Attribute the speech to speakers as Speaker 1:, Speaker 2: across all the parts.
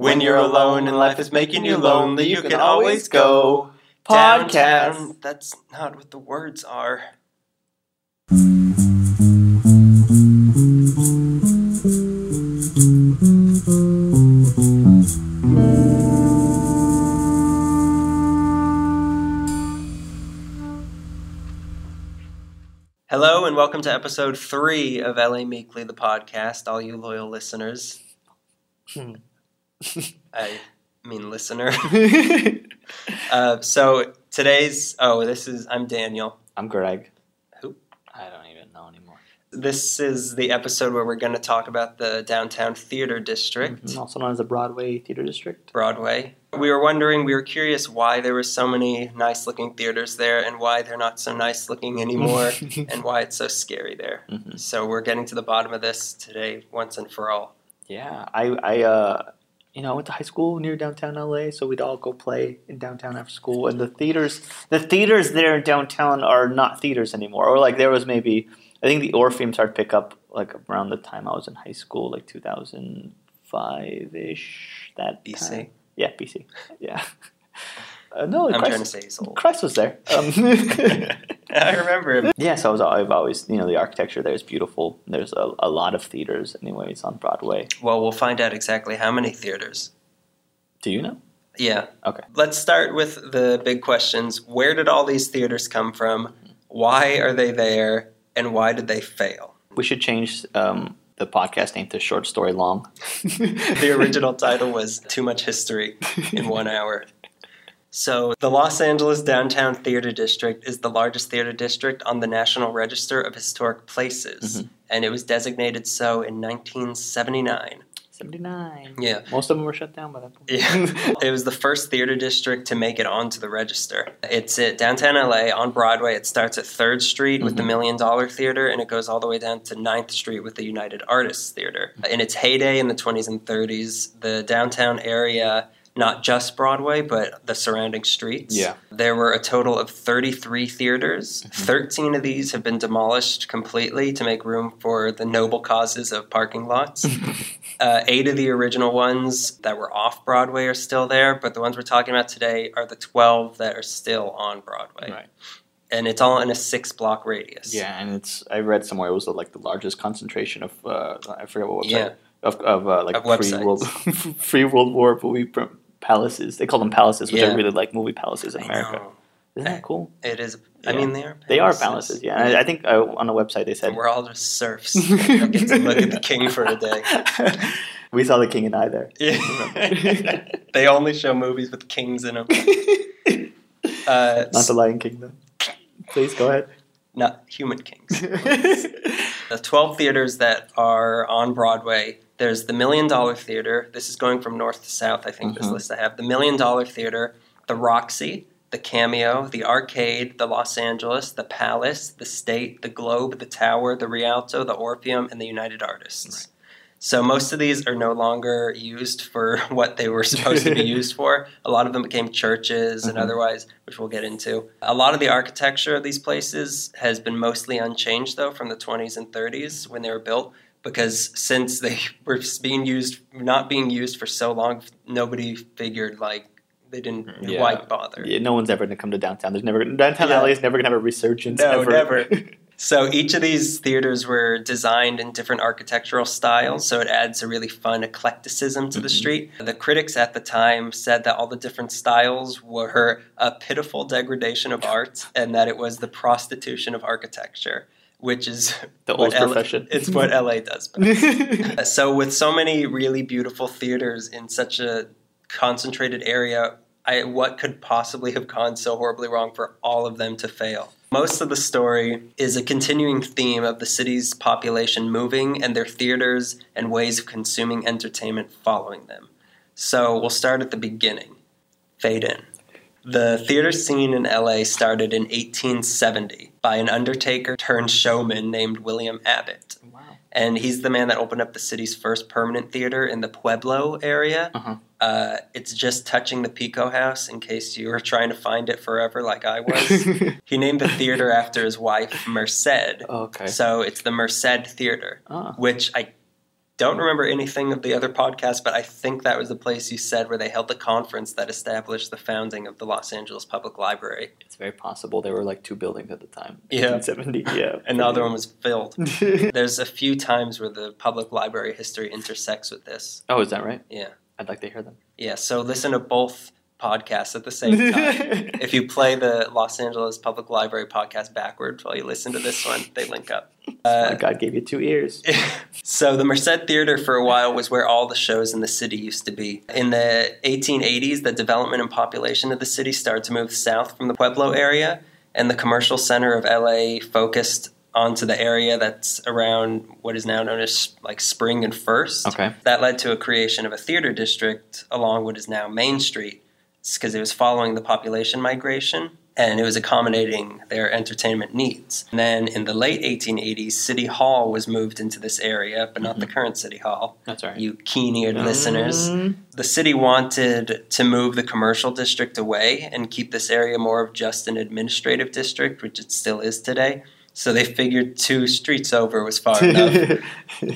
Speaker 1: When you're alone and life is making you lonely, you can always go downtown. That's not what the words are. Hello and welcome to episode three of LA Meekly, the podcast. All you loyal listeners,
Speaker 2: Hmm.
Speaker 1: I mean listener. uh, so today's oh, this is I'm Daniel.
Speaker 2: I'm Greg.
Speaker 1: Who?
Speaker 2: I don't even know anymore.
Speaker 1: This is the episode where we're going to talk about the downtown theater district,
Speaker 2: Mhm, Also known as the Broadway Theater District.
Speaker 1: Broadway. We were wondering, we were curious why there were so many nice looking theaters there and why they're not so nice looking anymore and why it's so scary there.
Speaker 2: Mhm.
Speaker 1: So we're getting to the bottom of this today once and for all.
Speaker 2: Yeah, I, I, uh, you know, I went to high school near downtown LA, so we'd all go play in downtown after school. And the theaters, the theaters there in downtown are not theaters anymore. Or like there was maybe, I think the Orpheum started to pick up like around the time I was in high school, like 2005 ish. That
Speaker 1: BC.
Speaker 2: time. Yeah, BC. Yeah. Uh, no,
Speaker 1: I'm
Speaker 2: Christ,
Speaker 1: trying to say he's old.
Speaker 2: Christ was there. Um,
Speaker 1: I remember him.
Speaker 2: Yeah, so I was, I've always, you know, the architecture there is beautiful. There's a, a lot of theaters, anyways, on Broadway.
Speaker 1: Well, we'll find out exactly how many theaters.
Speaker 2: Do you know?
Speaker 1: Yeah.
Speaker 2: Okay.
Speaker 1: Let's start with the big questions. Where did all these theaters come from? Why are they there? And why did they fail?
Speaker 2: We should change um, the podcast name to Short Story Long.
Speaker 1: The original title was Too Much History in One Hour. So, the Los Angeles Downtown Theater District is the largest theater district on the National Register of Historic Places,
Speaker 2: Mhm.
Speaker 1: and it was designated so in 1979.
Speaker 2: 79.
Speaker 1: Yeah.
Speaker 2: Most of them were shut down by that point.
Speaker 1: Yeah. it was the first theater district to make it onto the register. It's at downtown LA on Broadway. It starts at 3rd Street with the
Speaker 2: Mhm.
Speaker 1: Million Dollar Theater and it goes all the way down to 9th Street with the United Artists Theater. In its heyday in the 20s and 30s, the downtown area, not just Broadway, but the surrounding streets,
Speaker 2: Yeah.
Speaker 1: there were a total of 33 theaters.
Speaker 2: Mhm.
Speaker 1: 13 of these have been demolished completely to make room for the noble causes of parking lots. Uh, eight of the original ones that were off Broadway are still there, but the ones we're talking about today are the 12 that are still on Broadway.
Speaker 2: Right.
Speaker 1: And it's all in a six block radius.
Speaker 2: Yeah, and it's, I read somewhere it was like the largest concentration of, uh, I forget what website.
Speaker 1: Yeah.
Speaker 2: Of, of uh, like
Speaker 1: Of
Speaker 2: pre. World, pre World War movie pr- palaces. They call them palaces, which
Speaker 1: Yeah.
Speaker 2: I really like movie palaces in
Speaker 1: I
Speaker 2: America.
Speaker 1: know.
Speaker 2: Isn't that cool?
Speaker 1: It is. I
Speaker 2: Yeah.
Speaker 1: mean, they are.
Speaker 2: They are palaces, yeah. I, I think uh, on the website they said
Speaker 1: And we're all just serfs. I get to look at the king for a day.
Speaker 2: we saw the king and I there.
Speaker 1: Yeah. they only show movies with kings in them. Uh,
Speaker 2: Not the Lion King, though. Please go ahead.
Speaker 1: not human kings. The 12 theaters that are on Broadway, there's the Million Dollar Theater. This is going from north to south, I think, this
Speaker 2: Mhm.
Speaker 1: list I have. The Million Dollar Theater, the Roxy, the Cameo, the Arcade, the Los Angeles, the Palace, the State, the Globe, the Tower, the Rialto, the Orpheum, and the United Artists. So most of these are no longer used for what they were supposed to be used for. A lot of them became churches and
Speaker 2: Mhm.
Speaker 1: otherwise, which we'll get into. A lot of the architecture of these places has been mostly unchanged though from the 20s and 30s when they were built because since they were being used not being used for so long nobody figured like they didn't
Speaker 2: Yeah.
Speaker 1: why bother.
Speaker 2: Yeah, no one's ever going to come to downtown. There's never downtown
Speaker 1: Yeah.
Speaker 2: LA is never going to have a resurgence.
Speaker 1: No,
Speaker 2: ever.
Speaker 1: never. So each of these theaters were designed in different architectural styles, so it adds a really fun eclecticism to the
Speaker 2: Mhm.
Speaker 1: street. The critics at the time said that all the different styles were a pitiful degradation of art and that it was the prostitution of architecture, which is
Speaker 2: the old profession.
Speaker 1: it's what LA does. Uh, so, with so many really beautiful theaters in such a concentrated area, I, what could possibly have gone so horribly wrong for all of them to fail? Most of the story is a continuing theme of the city's population moving and their theaters and ways of consuming entertainment following them. So, we'll start at the beginning. Fade in. The theater scene in LA started in 1870 by an undertaker turned showman named William Abbott
Speaker 2: wow.
Speaker 1: and he's the man that opened up the city's first permanent theater in the Pueblo area.
Speaker 2: Uh-huh.
Speaker 1: Uh, it's just touching the Pico House in case you were trying to find it forever, like I was. he named the theater after his wife, Merced.
Speaker 2: okay.
Speaker 1: So it's the Merced Theater,
Speaker 2: Ah.
Speaker 1: which I don't remember anything of the other podcast, but I think that was the place you said where they held the conference that established the founding of the Los Angeles Public Library.
Speaker 2: It's very possible there were like two buildings at the time.
Speaker 1: Yeah.
Speaker 2: 1970. Yeah.
Speaker 1: And the other one was filled. There's a few times where the public library history intersects with this.
Speaker 2: oh, is that right?
Speaker 1: Yeah.
Speaker 2: I'd like to hear them.
Speaker 1: Yeah, so listen to both podcasts at the same time. if you play the Los Angeles Public Library podcast backwards while you listen to this one, they link up. Uh,
Speaker 2: God gave you two ears.
Speaker 1: so the Merced Theater for a while was where all the shows in the city used to be. In the 1880s, the development and population of the city started to move south from the Pueblo area, and the commercial center of LA focused onto the area that's around what is now known as like Spring and First.
Speaker 2: Okay.
Speaker 1: That led to a creation of a theater district along what is now Main Street because it was following the population migration and it was accommodating their entertainment needs. And then in the late 1880s, City Hall was moved into this area, but not the current City Hall.
Speaker 2: That's right.
Speaker 1: You keen eared listeners.
Speaker 2: Mm.
Speaker 1: The city wanted to move the commercial district away and keep this area more of just an administrative district, which it still is today. So they figured two streets over was far enough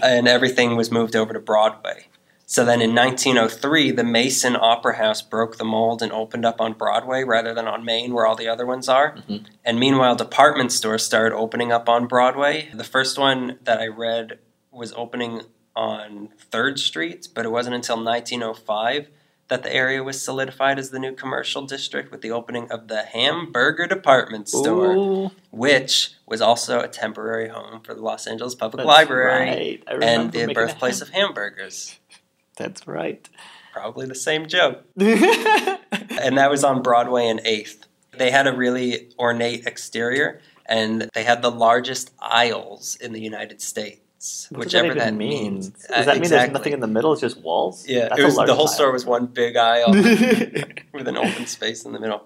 Speaker 1: and everything was moved over to Broadway. So then in 1903, the Mason Opera House broke the mold and opened up on Broadway rather than on Main, where all the other ones are.
Speaker 2: Mhm.
Speaker 1: And meanwhile, department stores started opening up on Broadway. The first one that I read was opening on 3rd Street, but it wasn't until 1905 that the area was solidified as the new commercial district with the opening of the Hamburger Department Store
Speaker 2: Ooh,
Speaker 1: which was also a temporary home for the Los Angeles Public
Speaker 2: that's
Speaker 1: Library
Speaker 2: right.
Speaker 1: And the birthplace
Speaker 2: a
Speaker 1: of hamburgers.
Speaker 2: That's right.
Speaker 1: Probably the same joke. And that was on Broadway and 8th. They had a really ornate exterior and they had the largest aisles in the United States,
Speaker 2: What does that
Speaker 1: whichever
Speaker 2: even
Speaker 1: that,
Speaker 2: mean?
Speaker 1: means.
Speaker 2: Does that mean there's nothing in the middle? It's just walls?
Speaker 1: Yeah,
Speaker 2: That's
Speaker 1: it was, the whole
Speaker 2: aisle.
Speaker 1: store was one big aisle with an open space in the middle.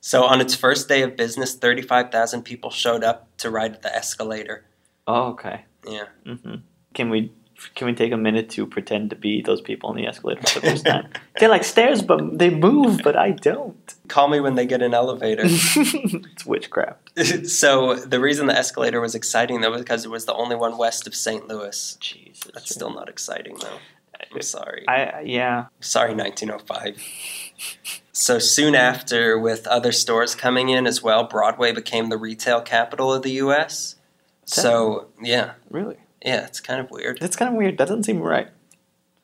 Speaker 1: So on its first day of business, 35,000 people showed up to ride the escalator.
Speaker 2: oh, okay.
Speaker 1: Yeah.
Speaker 2: Mm-hmm. Can we can we take a minute to pretend to be those people on the escalator for the first time? They're like stairs, but they move, but I don't.
Speaker 1: Call me when they get an elevator.
Speaker 2: it's witchcraft.
Speaker 1: so the reason the escalator was exciting though was because it was the only one west of St. Louis.
Speaker 2: Jesus.
Speaker 1: That's still not exciting though. I'm uh, sorry.
Speaker 2: I yeah.
Speaker 1: Sorry, 1905. So soon after, with other stores coming in as well, Broadway became the retail capital of the U.S. So yeah,
Speaker 2: Really?
Speaker 1: Yeah, it's kind of weird.
Speaker 2: That's kind of weird. That doesn't seem right.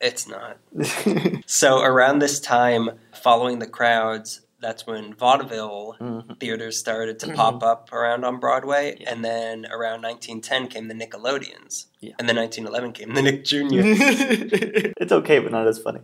Speaker 1: It's not. So around this time, following the crowds, that's when vaudeville
Speaker 2: Mhm.
Speaker 1: theaters started to pop up around on Broadway,
Speaker 2: Yeah.
Speaker 1: and then around 1910 came the Nickelodeons,
Speaker 2: Yeah.
Speaker 1: and then 1911 came the Nick Jr.
Speaker 2: it's okay, but not as funny.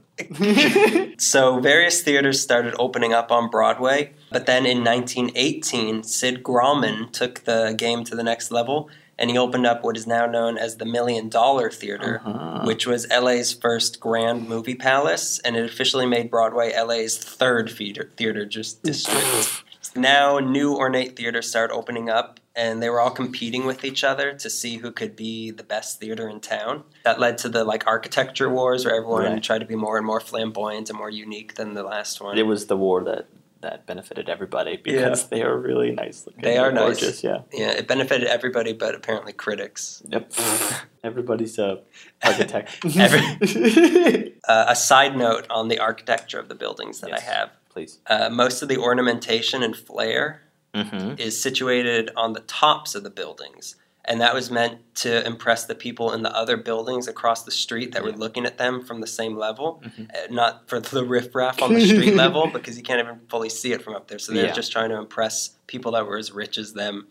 Speaker 1: so various theaters started opening up on Broadway, but then in 1918, Sid Grauman took the game to the next level, and he opened up what is now known as the Million Dollar Theater.
Speaker 2: Uh-huh.
Speaker 1: Which was LA's first grand movie palace, and it officially made Broadway LA's third theater, theater just district. now, new ornate theaters start opening up, and they were all competing with each other to see who could be the best theater in town. That led to the like architecture wars, where everyone
Speaker 2: Right.
Speaker 1: tried to be more and more flamboyant and more unique than the last one.
Speaker 2: It was the war that that benefited everybody because they are really nice looking.
Speaker 1: They are
Speaker 2: They're
Speaker 1: nice.
Speaker 2: gorgeous, yeah.
Speaker 1: yeah, it benefited everybody, but apparently critics.
Speaker 2: Yep. Everybody's a architect.
Speaker 1: Every- Uh, a side note on the architecture of the buildings that
Speaker 2: Yes.
Speaker 1: I have.
Speaker 2: Please.
Speaker 1: Uh, most of the ornamentation and flair
Speaker 2: Mm-hmm.
Speaker 1: is situated on the tops of the buildings. And that was meant to impress the people in the other buildings across the street that were looking at them from the same level,
Speaker 2: Mhm.
Speaker 1: uh, not for the riffraff on the street level because you can't even fully see it from up there. So they're
Speaker 2: Yeah.
Speaker 1: just trying to impress people that were as rich as them.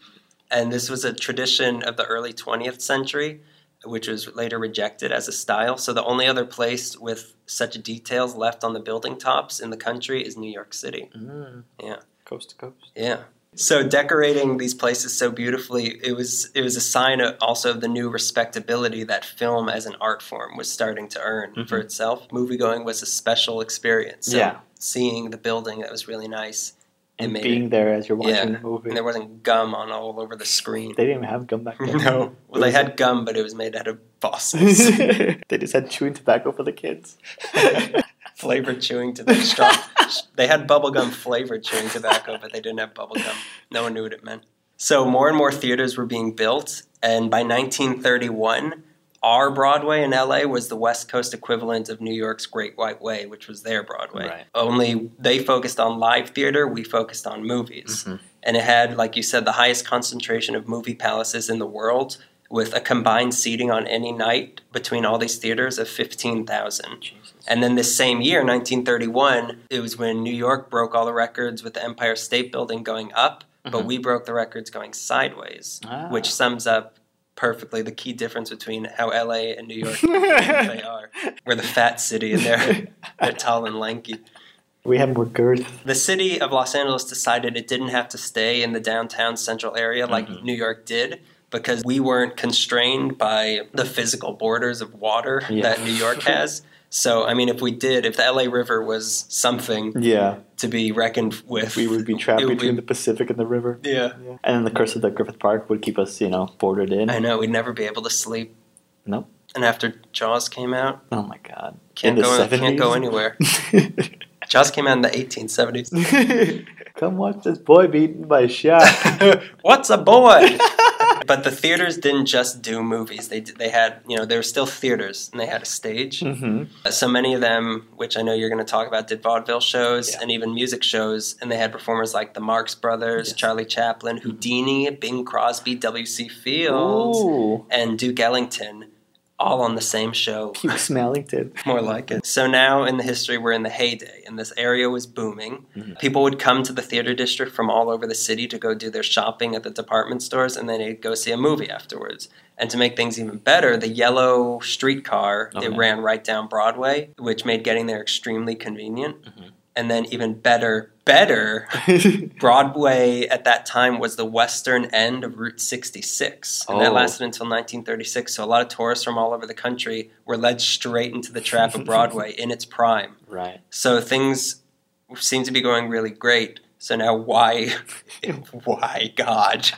Speaker 1: And this was a tradition of the early 20th century, which was later rejected as a style. So the only other place with such details left on the building tops in the country is New York City.
Speaker 2: Mm.
Speaker 1: Yeah.
Speaker 2: Coast to coast.
Speaker 1: Yeah. So decorating these places so beautifully, it was it was a sign of also of the new respectability that film as an art form was starting to earn for
Speaker 2: Mhm.
Speaker 1: itself. Moviegoing was a special experience. So
Speaker 2: Yeah.
Speaker 1: Seeing the building that was really nice.
Speaker 2: And being there as you're watching
Speaker 1: Yeah.
Speaker 2: the movie.
Speaker 1: And there wasn't gum on all over the screen.
Speaker 2: They didn't even have gum back then.
Speaker 1: No. Well, they had gum, but it was made out of bosses.
Speaker 2: they just had chewing tobacco for the kids.
Speaker 1: Flavored chewing tobacco. Straw. they had bubblegum flavored chewing tobacco, but they didn't have bubblegum. No one knew what it meant. So more and more theaters were being built, and by 1931, our Broadway in LA was the West Coast equivalent of New York's Great White Way, which was their Broadway.
Speaker 2: Right.
Speaker 1: Only they focused on live theater, we focused on movies.
Speaker 2: Mhm.
Speaker 1: And it had, like you said, the highest concentration of movie palaces in the world with a combined seating on any night between all these theaters of 15,000. And then this same year, 1931, it was when New York broke all the records with the Empire State Building going up, but
Speaker 2: Mhm.
Speaker 1: we broke the records going sideways,
Speaker 2: Ah.
Speaker 1: which sums up perfectly the key difference between how LA and New York they are. We're the fat city and they're, they're tall and lanky.
Speaker 2: we have more girth.
Speaker 1: The city of Los Angeles decided it didn't have to stay in the downtown central area like
Speaker 2: Mhm.
Speaker 1: New York did because we weren't constrained by the physical borders of water
Speaker 2: Yeah.
Speaker 1: that New York has. So, I mean, if we did, if the LA River was something
Speaker 2: Yeah,
Speaker 1: to be reckoned with,
Speaker 2: we would be trapped
Speaker 1: would
Speaker 2: between
Speaker 1: be-
Speaker 2: the Pacific and the river.
Speaker 1: Yeah.
Speaker 2: Yeah. And then the curse of the Griffith Park would keep us, you know, bordered in.
Speaker 1: I know, we'd never be able to sleep.
Speaker 2: Nope.
Speaker 1: And after Jaws came out,
Speaker 2: Oh my god.
Speaker 1: can't, go, can't go anywhere. Jaws came out in the 1870s.
Speaker 2: Come watch this boy beaten by a shark.
Speaker 1: What's a boy? but the theaters didn't just do movies. They they had you know they were still theaters and they had a stage.
Speaker 2: hmm
Speaker 1: So many of them, which I know you're going to talk about, did vaudeville shows
Speaker 2: Yeah.
Speaker 1: and even music shows, and they had performers like the Marx Brothers,
Speaker 2: Yes.
Speaker 1: Charlie Chaplin, Houdini, Bing Crosby, W.C. Fields,
Speaker 2: Ooh.
Speaker 1: and Duke Ellington, all on the same show.
Speaker 2: Hugh Smellington.
Speaker 1: More like it. So now in the history, we're in the heyday, and this area was booming.
Speaker 2: Mhm.
Speaker 1: People would come to the theater district from all over the city to go do their shopping at the department stores, and then they'd go see a movie afterwards. And to make things even better, the yellow streetcar it
Speaker 2: Okay.
Speaker 1: ran right down Broadway, which made getting there extremely convenient.
Speaker 2: Mhm.
Speaker 1: And then even better, better, Broadway at that time was the western end of Route 66. And that
Speaker 2: Oh.
Speaker 1: lasted until 1936. So a lot of tourists from all over the country were led straight into the trap of Broadway in its prime.
Speaker 2: right.
Speaker 1: So things seem to be going really great. So now why why God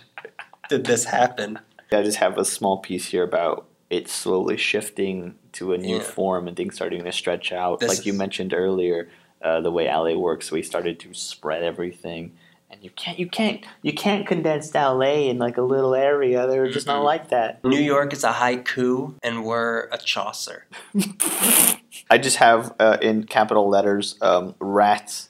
Speaker 1: did this happen?
Speaker 2: I just have a small piece here about it slowly shifting to a new
Speaker 1: Yeah.
Speaker 2: form and things starting to stretch out.
Speaker 1: This
Speaker 2: like you mentioned earlier, uh, the way LA works, we started to spread everything. And you can't, you can't, you can't condense LA in like a little area. They're just not like that.
Speaker 1: New York is a haiku and we're a Chaucer.
Speaker 2: I just have uh, in capital letters um, rats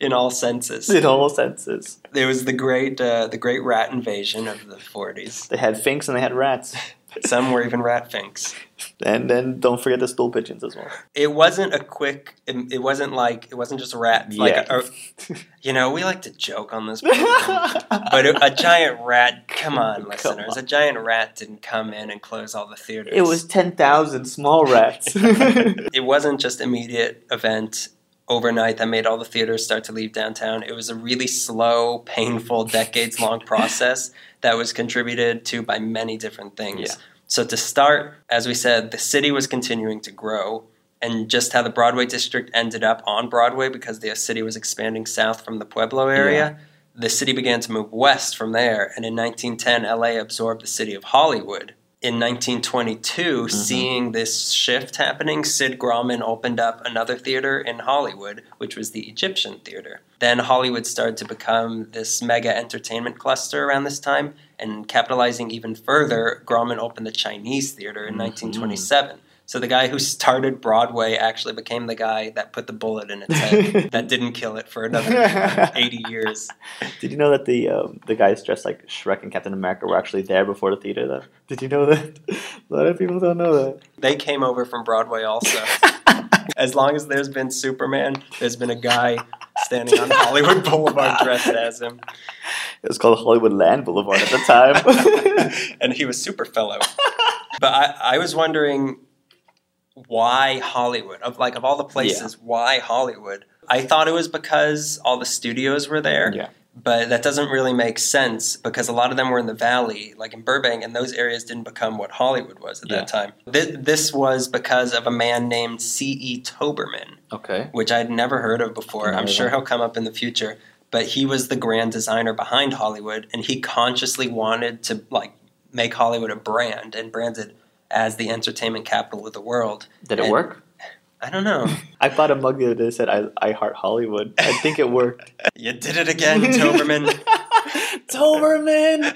Speaker 1: In all senses.
Speaker 2: in all senses.
Speaker 1: There was the great uh, the great rat invasion of the 40s.
Speaker 2: They had finks and they had rats.
Speaker 1: Some were even rat finks.
Speaker 2: And then don't forget the stool pigeons as well.
Speaker 1: It wasn't a quick. It, it wasn't like it wasn't just rats. Like
Speaker 2: Yeah.
Speaker 1: a, you know, we like to joke on this, program, but a, a giant rat. Come on,
Speaker 2: Come
Speaker 1: listeners.
Speaker 2: on.
Speaker 1: A giant rat didn't come in and close all the theaters.
Speaker 2: it was 10,000 small rats.
Speaker 1: It wasn't just immediate event overnight that made all the theaters start to leave downtown. It was a really slow, painful, decades long process that was contributed to by many different things.
Speaker 2: Yeah.
Speaker 1: So to start, as we said, the city was continuing to grow. And just how the Broadway district ended up on Broadway because the city was expanding south from the Pueblo area, the city began to move west from there. And in 1910, LA absorbed the city of Hollywood. In 1922, seeing this shift happening, Sid Grauman opened up another theater in Hollywood, which was the Egyptian Theater. Then Hollywood started to become this mega entertainment cluster around this time, and capitalizing even further, Grauman opened the Chinese Theater in
Speaker 2: Mhm.
Speaker 1: 1927. So the guy who started Broadway actually became the guy that put the bullet in its head that didn't kill it for another 80 years.
Speaker 2: Did you know that the um, the guys dressed like Shrek and Captain America were actually there before the theater? Though, did you know that? A lot of people don't know that.
Speaker 1: They came over from Broadway also. As long as there's been Superman, there's been a guy standing on Hollywood Boulevard dressed as him.
Speaker 2: It was called Hollywood Land Boulevard at the time.
Speaker 1: and he was super fellow. But I, I was wondering why Hollywood? Of like of all the places, why Hollywood? I thought it was because all the studios were there.
Speaker 2: Yeah.
Speaker 1: But that doesn't really make sense because a lot of them were in the valley, like in Burbank, and those areas didn't become what Hollywood was at
Speaker 2: Yeah.
Speaker 1: that time. This, this was because of a man named C.E. Toberman,
Speaker 2: okay.
Speaker 1: which I'd never heard of before. I'm sure he'll come up in the future. But he was the grand designer behind Hollywood, and he consciously wanted to like make Hollywood a brand and brand it as the entertainment capital of the world.
Speaker 2: Did it
Speaker 1: And-
Speaker 2: work?
Speaker 1: I don't know.
Speaker 2: I bought a mug the other day that said I, I heart Hollywood. I think it worked.
Speaker 1: you did it again, Toberman.
Speaker 2: Toberman!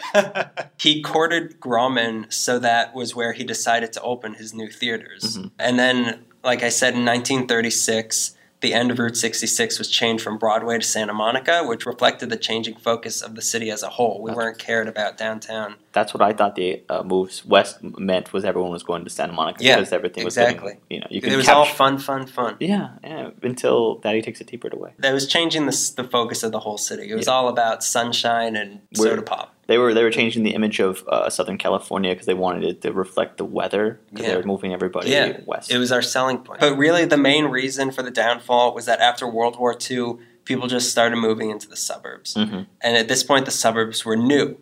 Speaker 1: he courted Grauman, so that was where he decided to open his new theaters.
Speaker 2: Mhm.
Speaker 1: And then, like I said, in 1936, the end of Route 66 was changed from Broadway to Santa Monica, which reflected the changing focus of the city as a whole. We
Speaker 2: That's-
Speaker 1: weren't cared about downtown.
Speaker 2: That's what I thought the uh, moves west meant was everyone was going to Santa Monica
Speaker 1: Yeah,
Speaker 2: because everything was
Speaker 1: exactly.
Speaker 2: getting, you know, you could It
Speaker 1: was all fun, fun, fun.
Speaker 2: Yeah, yeah. Until Daddy takes a T-bird away.
Speaker 1: That was changing the, the focus of the whole city. It was
Speaker 2: Yeah.
Speaker 1: all about sunshine and
Speaker 2: We're-
Speaker 1: soda pop.
Speaker 2: They were they were changing the image of uh, Southern California because they wanted it to reflect the weather because
Speaker 1: Yeah.
Speaker 2: they were moving everybody
Speaker 1: Yeah,
Speaker 2: west.
Speaker 1: It was our selling point. But really, the main reason for the downfall was that after World War II, people just started moving into the suburbs.
Speaker 2: Mhm.
Speaker 1: And at this point, the suburbs were new.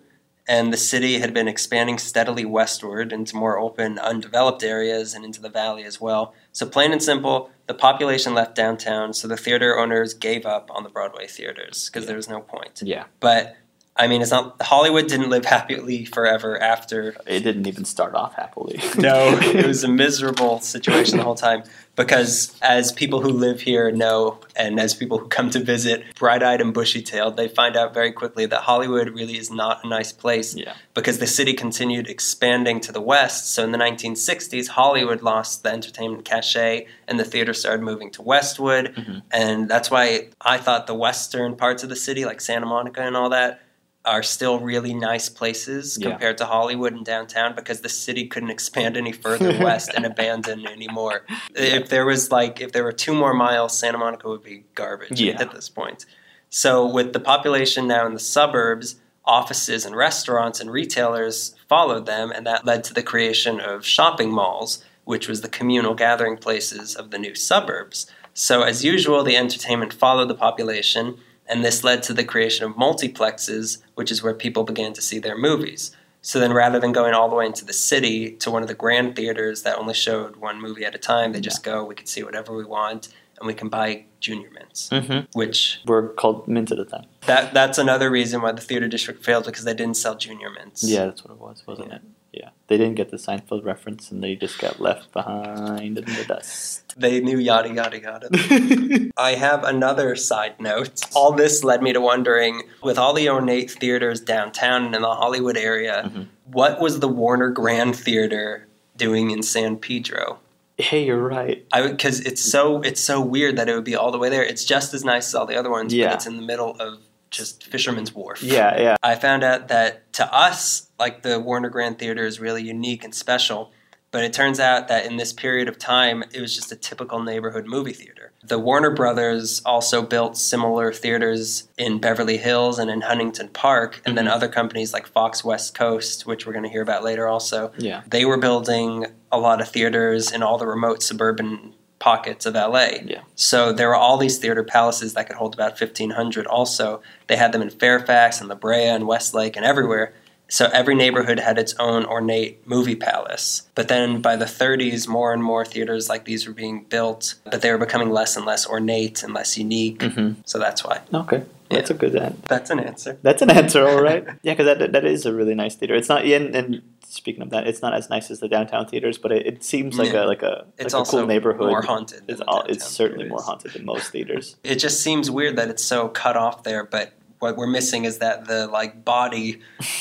Speaker 1: And the city had been expanding steadily westward into more open, undeveloped areas and into the valley as well. So, plain and simple, the population left downtown, so the theater owners gave up on the Broadway theaters because there was no point.
Speaker 2: Yeah,
Speaker 1: But, I mean, it's not Hollywood didn't live happily forever after
Speaker 2: it didn't even start off happily.
Speaker 1: no, it was a miserable situation the whole time because, as people who live here know, and as people who come to visit, bright eyed and bushy tailed, they find out very quickly that Hollywood really is not a nice place
Speaker 2: Yeah.
Speaker 1: because the city continued expanding to the west. So in the 1960s, Hollywood lost the entertainment cachet and the theater started moving to Westwood.
Speaker 2: Mhm.
Speaker 1: And that's why I thought the western parts of the city, like Santa Monica and all that, are still really nice places
Speaker 2: Yeah.
Speaker 1: compared to Hollywood and downtown because the city couldn't expand any further west and abandon anymore. If there was like if there were two more miles, Santa Monica would be garbage
Speaker 2: Yeah.
Speaker 1: at this point. So with the population now in the suburbs, offices and restaurants and retailers followed them and that led to the creation of shopping malls, which was the communal gathering places of the new suburbs. So as usual, the entertainment followed the population and this led to the creation of multiplexes, which is where people began to see their movies. So then, rather than going all the way into the city to one of the grand theaters that only showed one movie at a time, they just go, we can see whatever we want, and we can buy junior mints,
Speaker 2: Mm-hmm.
Speaker 1: which
Speaker 2: We're called mint at the time.
Speaker 1: that that's another reason why the theater district failed because they didn't sell junior mints.
Speaker 2: Yeah, that's what it was, wasn't
Speaker 1: Yeah.
Speaker 2: it? Yeah, they didn't get the Seinfeld reference, and they just got left behind in the dust.
Speaker 1: They knew yada yada yada. I have another side note. All this led me to wondering with all the ornate theaters downtown and in the Hollywood area,
Speaker 2: Mhm.
Speaker 1: what was the Warner Grand Theater doing in San Pedro?
Speaker 2: hey, you're right.
Speaker 1: I because it's so it's so weird that it would be all the way there. It's just as nice as all the other ones,
Speaker 2: Yeah.
Speaker 1: but it's in the middle of just Fisherman's Wharf.
Speaker 2: Yeah, yeah.
Speaker 1: I found out that to us, like the Warner Grand Theater is really unique and special. But it turns out that in this period of time, it was just a typical neighborhood movie theater. The Warner Brothers also built similar theaters in Beverly Hills and in Huntington Park, and then
Speaker 2: Mhm.
Speaker 1: other companies like Fox West Coast, which we're going to hear about later also,
Speaker 2: Yeah.
Speaker 1: they were building a lot of theaters in all the remote suburban pockets of LA.
Speaker 2: Yeah.
Speaker 1: So there were all these theater palaces that could hold about 1,500 also. They had them in Fairfax and La Brea and Westlake and everywhere. So every neighborhood had its own ornate movie palace. But then by the 30s, more and more theaters like these were being built, but they were becoming less and less ornate and less unique.
Speaker 2: Mm-hmm.
Speaker 1: So that's why.
Speaker 2: Okay, that's a good answer.
Speaker 1: That's an answer.
Speaker 2: That's an answer, all right. yeah, because that that is a really nice theater. It's not, and, and speaking of that, it's not as nice as the downtown theaters, but it, it seems like
Speaker 1: Yeah.
Speaker 2: a mm. like a
Speaker 1: It's
Speaker 2: like a
Speaker 1: also
Speaker 2: cool neighborhood.
Speaker 1: more haunted.
Speaker 2: It's all, it's certainly more haunted than most theaters.
Speaker 1: It just seems weird that it's so cut off there, but what we're missing is that the like body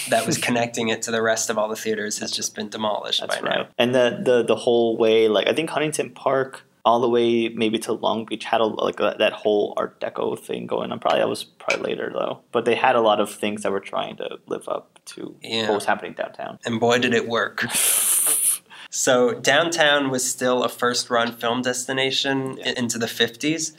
Speaker 1: that was connecting it to the rest of all the theaters has just been demolished
Speaker 2: That's
Speaker 1: by
Speaker 2: right.
Speaker 1: now.
Speaker 2: And the, the the whole way, like I think Huntington Park, all the way maybe to Long Beach, had a, like a, that whole Art Deco thing going on. Probably that was probably later though, but they had a lot of things that were trying to live up to
Speaker 1: Yeah.
Speaker 2: what was happening downtown.
Speaker 1: And boy, did it work. So downtown was still a first run film destination
Speaker 2: Yeah.
Speaker 1: into the 50s.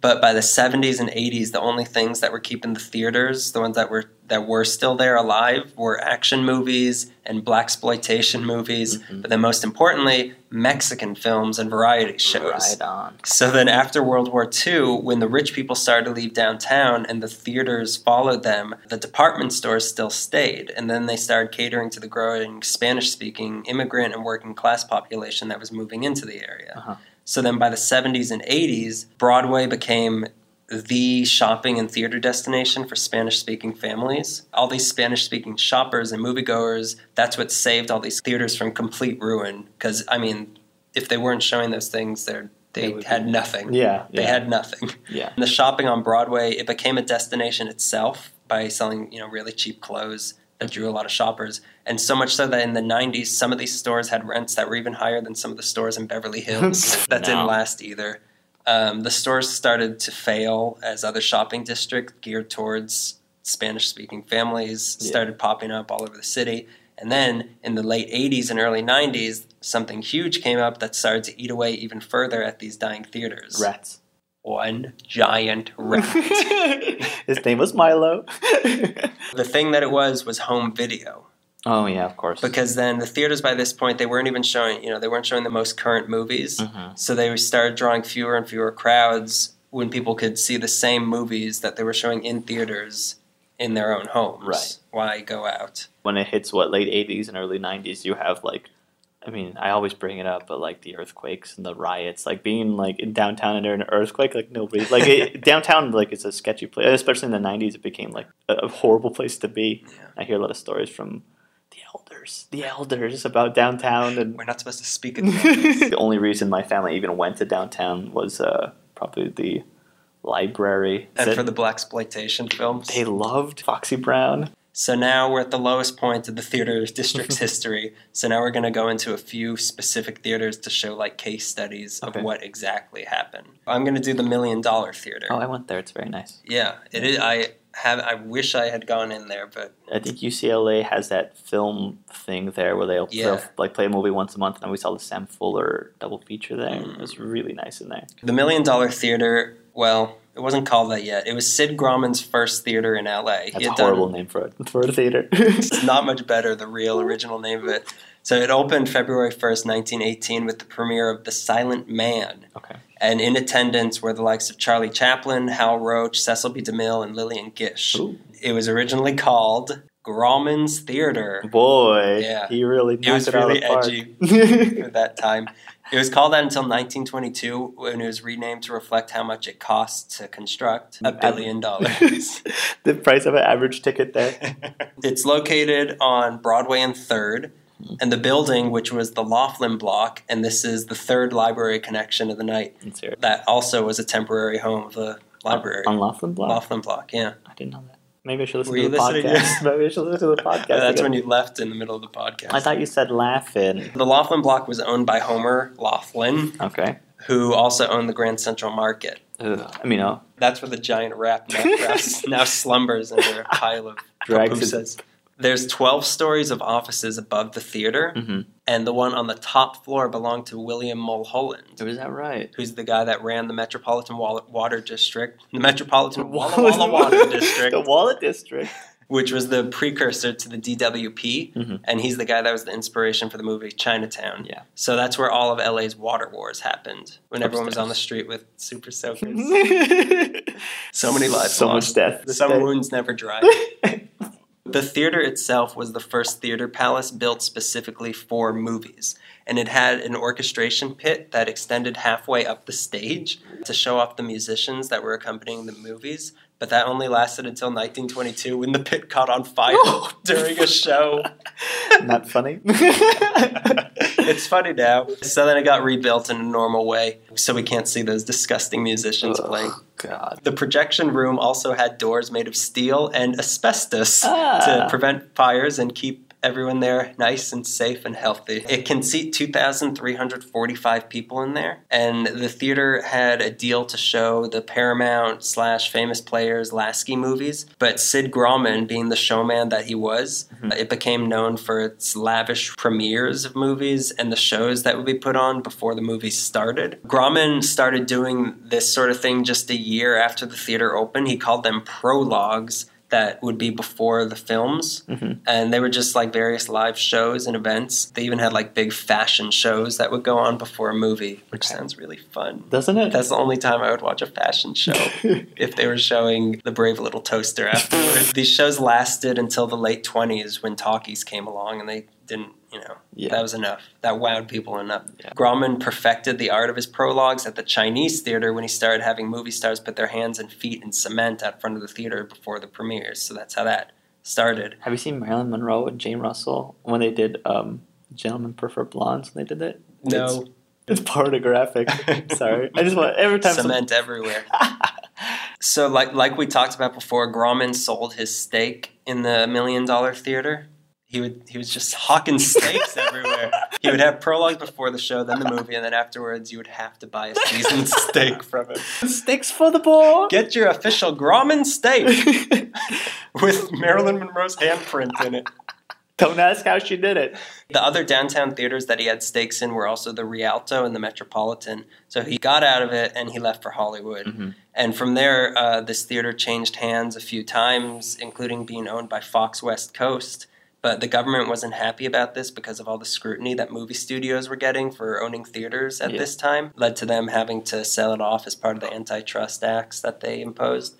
Speaker 1: But by the 70s and 80s, the only things that were keeping the theaters, the ones that were that were still there alive, were action movies and black exploitation movies.
Speaker 2: Mhm.
Speaker 1: But then, most importantly, Mexican films and variety shows.
Speaker 2: Right on.
Speaker 1: So then, after World War II, when the rich people started to leave downtown and the theaters followed them, the department stores still stayed. And then they started catering to the growing Spanish speaking immigrant and working class population that was moving into the area.
Speaker 2: Uh-huh.
Speaker 1: So then, by the 70s and 80s, Broadway became the shopping and theater destination for Spanish speaking families. All these Spanish speaking shoppers and moviegoers, that's what saved all these theaters from complete ruin. Because, I mean, if they weren't showing those things, they're,
Speaker 2: They
Speaker 1: had
Speaker 2: be-
Speaker 1: nothing.
Speaker 2: Yeah,
Speaker 1: They
Speaker 2: yeah,
Speaker 1: had nothing.
Speaker 2: yeah.
Speaker 1: And the shopping on Broadway, it became a destination itself by selling, you know, really cheap clothes that drew a lot of shoppers. And so much so that in the 90s, some of these stores had rents that were even higher than some of the stores in Beverly Hills. that didn't last either. Um, the stores started to fail as other shopping districts geared towards Spanish speaking families
Speaker 2: Yeah.
Speaker 1: started popping up all over the city. And then in the late 80s and early 90s, something huge came up that started to eat away even further at these dying theaters.
Speaker 2: Rats.
Speaker 1: One giant rat.
Speaker 2: His name was Milo.
Speaker 1: the thing that it was was home video.
Speaker 2: oh yeah, of course.
Speaker 1: Because then the theaters by this point, they weren't even showing, you know, they weren't showing the most current movies.
Speaker 2: Mhm.
Speaker 1: So they started drawing fewer and fewer crowds when people could see the same movies that they were showing in theaters in their own homes.
Speaker 2: Right.
Speaker 1: Why go out?
Speaker 2: when it hits what late '80s and early '90s, you have like, I mean, I always bring it up, but like the earthquakes and the riots, like being like in downtown and during an earthquake, like nobody, like it, downtown, like it's a sketchy place. Especially in the '90s, it became like a, a horrible place to be.
Speaker 1: Yeah.
Speaker 2: I hear a lot of stories from the elders, the elders about downtown, and
Speaker 1: We're not supposed to speak in the
Speaker 2: the only reason my family even went to downtown was uh, probably the library.
Speaker 1: and
Speaker 2: Said
Speaker 1: for the black exploitation films.
Speaker 2: they loved Foxy Brown.
Speaker 1: So now we're at the lowest point of the theater district's history. So now we're going to go into a few specific theaters to show like case studies of
Speaker 2: Okay.
Speaker 1: what exactly happened. I'm going to do the Million Dollar Theater.
Speaker 2: Oh, I went there. It's very nice.
Speaker 1: Yeah, it is. I have. I wish I had gone in there, but
Speaker 2: I think UCLA has that film thing there where they'll,
Speaker 1: Yeah.
Speaker 2: they'll like play a movie once a month, and we saw the Sam Fuller double feature there.
Speaker 1: Mm.
Speaker 2: It was really nice in there.
Speaker 1: the Million Dollar Theater. Well, it wasn't called that yet. It was Sid Grauman's first theater in LA.
Speaker 2: That's a horrible name for a for a theater.
Speaker 1: It's not much better. The real original name of it. So it opened February first, nineteen eighteen, with the premiere of The Silent Man.
Speaker 2: okay.
Speaker 1: And in attendance were the likes of Charlie Chaplin, Hal Roach, Cecil B. DeMille, and Lillian Gish.
Speaker 2: Ooh.
Speaker 1: It was originally called Grauman's Theater
Speaker 2: Boy,
Speaker 1: Yeah.
Speaker 2: he really
Speaker 1: It was
Speaker 2: knocked it,
Speaker 1: really edgy.
Speaker 2: the park.
Speaker 1: at that time. It was called that until 1922 when it was renamed to reflect how much it costs to construct a billion dollars.
Speaker 2: the price of an average ticket there.
Speaker 1: it's located on Broadway and 3rd. Mm-hmm. And the building, which was the Laughlin Block, and this is the third library connection of the night,
Speaker 2: Let's hear it.
Speaker 1: that also was a temporary home of the library.
Speaker 2: On Laughlin Block?
Speaker 1: Laughlin Block, yeah.
Speaker 2: I didn't know that. Maybe I should listen
Speaker 1: Were
Speaker 2: to the podcast. Maybe I should listen to the podcast.
Speaker 1: That's
Speaker 2: again.
Speaker 1: when you left in the middle of the podcast.
Speaker 2: I thought you said Laughlin.
Speaker 1: the Laughlin Block was owned by Homer Laughlin,
Speaker 2: Okay.
Speaker 1: who also owned the Grand Central Market.
Speaker 2: Ugh. I mean, oh,
Speaker 1: That's where the giant rat now, now slumbers under a pile of
Speaker 2: Drags.
Speaker 1: There's 12 stories of offices above the theater,
Speaker 2: hmm
Speaker 1: and the one on the top floor belonged to William Mulholland,
Speaker 2: is that right?
Speaker 1: who's the guy that ran the Metropolitan Wa- Water District, the Metropolitan Walla Walla Water District,
Speaker 2: the Wallet District.
Speaker 1: which was the precursor to the DWP,
Speaker 2: Mhm.
Speaker 1: and he's the guy that was the inspiration for the movie Chinatown.
Speaker 2: Yeah.
Speaker 1: So that's where all of LA's water wars happened, when everyone was on the street with super soakers. so many lives
Speaker 2: So
Speaker 1: lost.
Speaker 2: much death.
Speaker 1: Some
Speaker 2: day.
Speaker 1: wounds never dry. The theater itself was the first theater palace built specifically for movies. And it had an orchestration pit that extended halfway up the stage to show off the musicians that were accompanying the movies. But that only lasted until 1922 when the pit caught on fire during a show.
Speaker 2: Not funny.
Speaker 1: it's funny now. So then it got rebuilt in a normal way, so we can't see those disgusting musicians playing.
Speaker 2: Oh, God.
Speaker 1: The projection room also had doors made of steel and asbestos
Speaker 2: Ah.
Speaker 1: to prevent fires and keep everyone there nice and safe and healthy. It can seat 2,345 people in there, and the theater had a deal to show the Paramount slash famous players Lasky movies. But Sid Grauman, being the showman that he was,
Speaker 2: Mhm.
Speaker 1: it became known for its lavish premieres of movies and the shows that would be put on before the movies started. Grauman started doing this sort of thing just a year after the theater opened. He called them prologues that would be before the films
Speaker 2: Mhm.
Speaker 1: and they were just like various live shows and events they even had like big fashion shows that would go on before a movie which
Speaker 2: Okay.
Speaker 1: sounds really fun
Speaker 2: Doesn't it?
Speaker 1: that's the only time i would watch a fashion show if they were showing the brave little toaster afterwards these shows lasted until the late 20s when talkies came along and they didn't you know
Speaker 2: yeah.
Speaker 1: that was enough that wowed people enough
Speaker 2: Yeah.
Speaker 1: grauman perfected the art of his prologues at the chinese theater when he started having movie stars put their hands and feet in cement out front of the theater before the premieres so that's how that started
Speaker 2: Have you seen Marilyn Monroe and Jane Russell when they did um, Gentlemen Prefer Blondes when they did that?
Speaker 1: no
Speaker 2: It's pornographic. Sorry. I just want every time some-
Speaker 1: cement everywhere So, like like we talked about before, Grauman sold his stake in the Million Dollar Theater. He would he was just hawking steaks everywhere. He would have prologues before the show, then the movie, and then afterwards you would have to buy a seasoned steak from him.
Speaker 2: Sticks for the ball.
Speaker 1: Get your official Grauman steak with Marilyn Monroe's handprint in it.
Speaker 2: Don't ask how she did it.
Speaker 1: The other downtown theaters that he had stakes in were also the Rialto and the Metropolitan. So he got out of it and he left for Hollywood.
Speaker 2: Mhm.
Speaker 1: And from there, uh, this theater changed hands a few times, including being owned by Fox West Coast. But the government wasn't happy about this because of all the scrutiny that movie studios were getting for owning theaters at
Speaker 2: Yeah.
Speaker 1: this time, led to them having to sell it off as part of the antitrust acts that they imposed.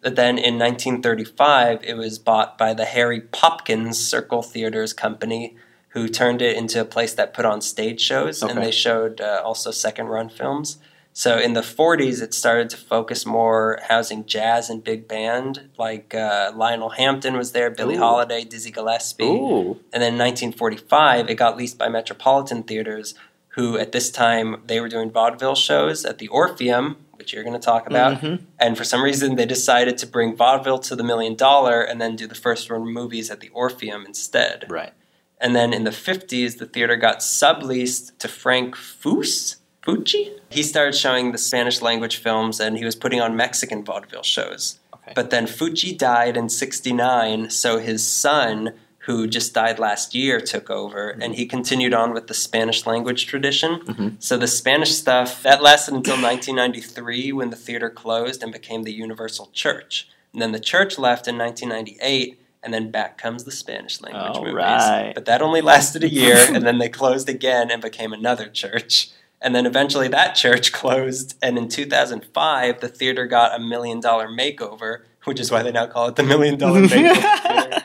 Speaker 1: But then in 1935, it was bought by the Harry Popkins Circle Theaters Company, who turned it into a place that put on stage shows, and they showed uh, also second run films. So in the 40s, it started to focus more housing jazz and big band, like uh, Lionel Hampton was there, Billie
Speaker 2: Ooh.
Speaker 1: Holiday, Dizzy Gillespie.
Speaker 2: Ooh.
Speaker 1: And then in 1945, it got leased by Metropolitan Theaters, who at this time they were doing vaudeville shows at the Orpheum, which you're going to talk about.
Speaker 2: Mhm.
Speaker 1: And for some reason, they decided to bring vaudeville to the Million Dollar and then do the first run movies at the Orpheum instead.
Speaker 2: Right.
Speaker 1: And then in the 50s, the theater got subleased to Frank Fus. Fucci? He started showing the Spanish language films and he was putting on Mexican vaudeville shows.
Speaker 2: Okay.
Speaker 1: But then Fucci died in 69, so his son, who just died last year, took over and he continued on with the Spanish language tradition.
Speaker 2: Mhm.
Speaker 1: So the Spanish stuff, that lasted until 1993 when the theater closed and became the Universal Church. And then the church left in 1998 and then back comes the Spanish language
Speaker 2: All
Speaker 1: movies.
Speaker 2: right.
Speaker 1: But that only lasted a year and then they closed again and became another church. And then eventually that church closed, and in 2005, the theater got a million dollar makeover, which is why they now call it the Million Dollar Makeover Theater.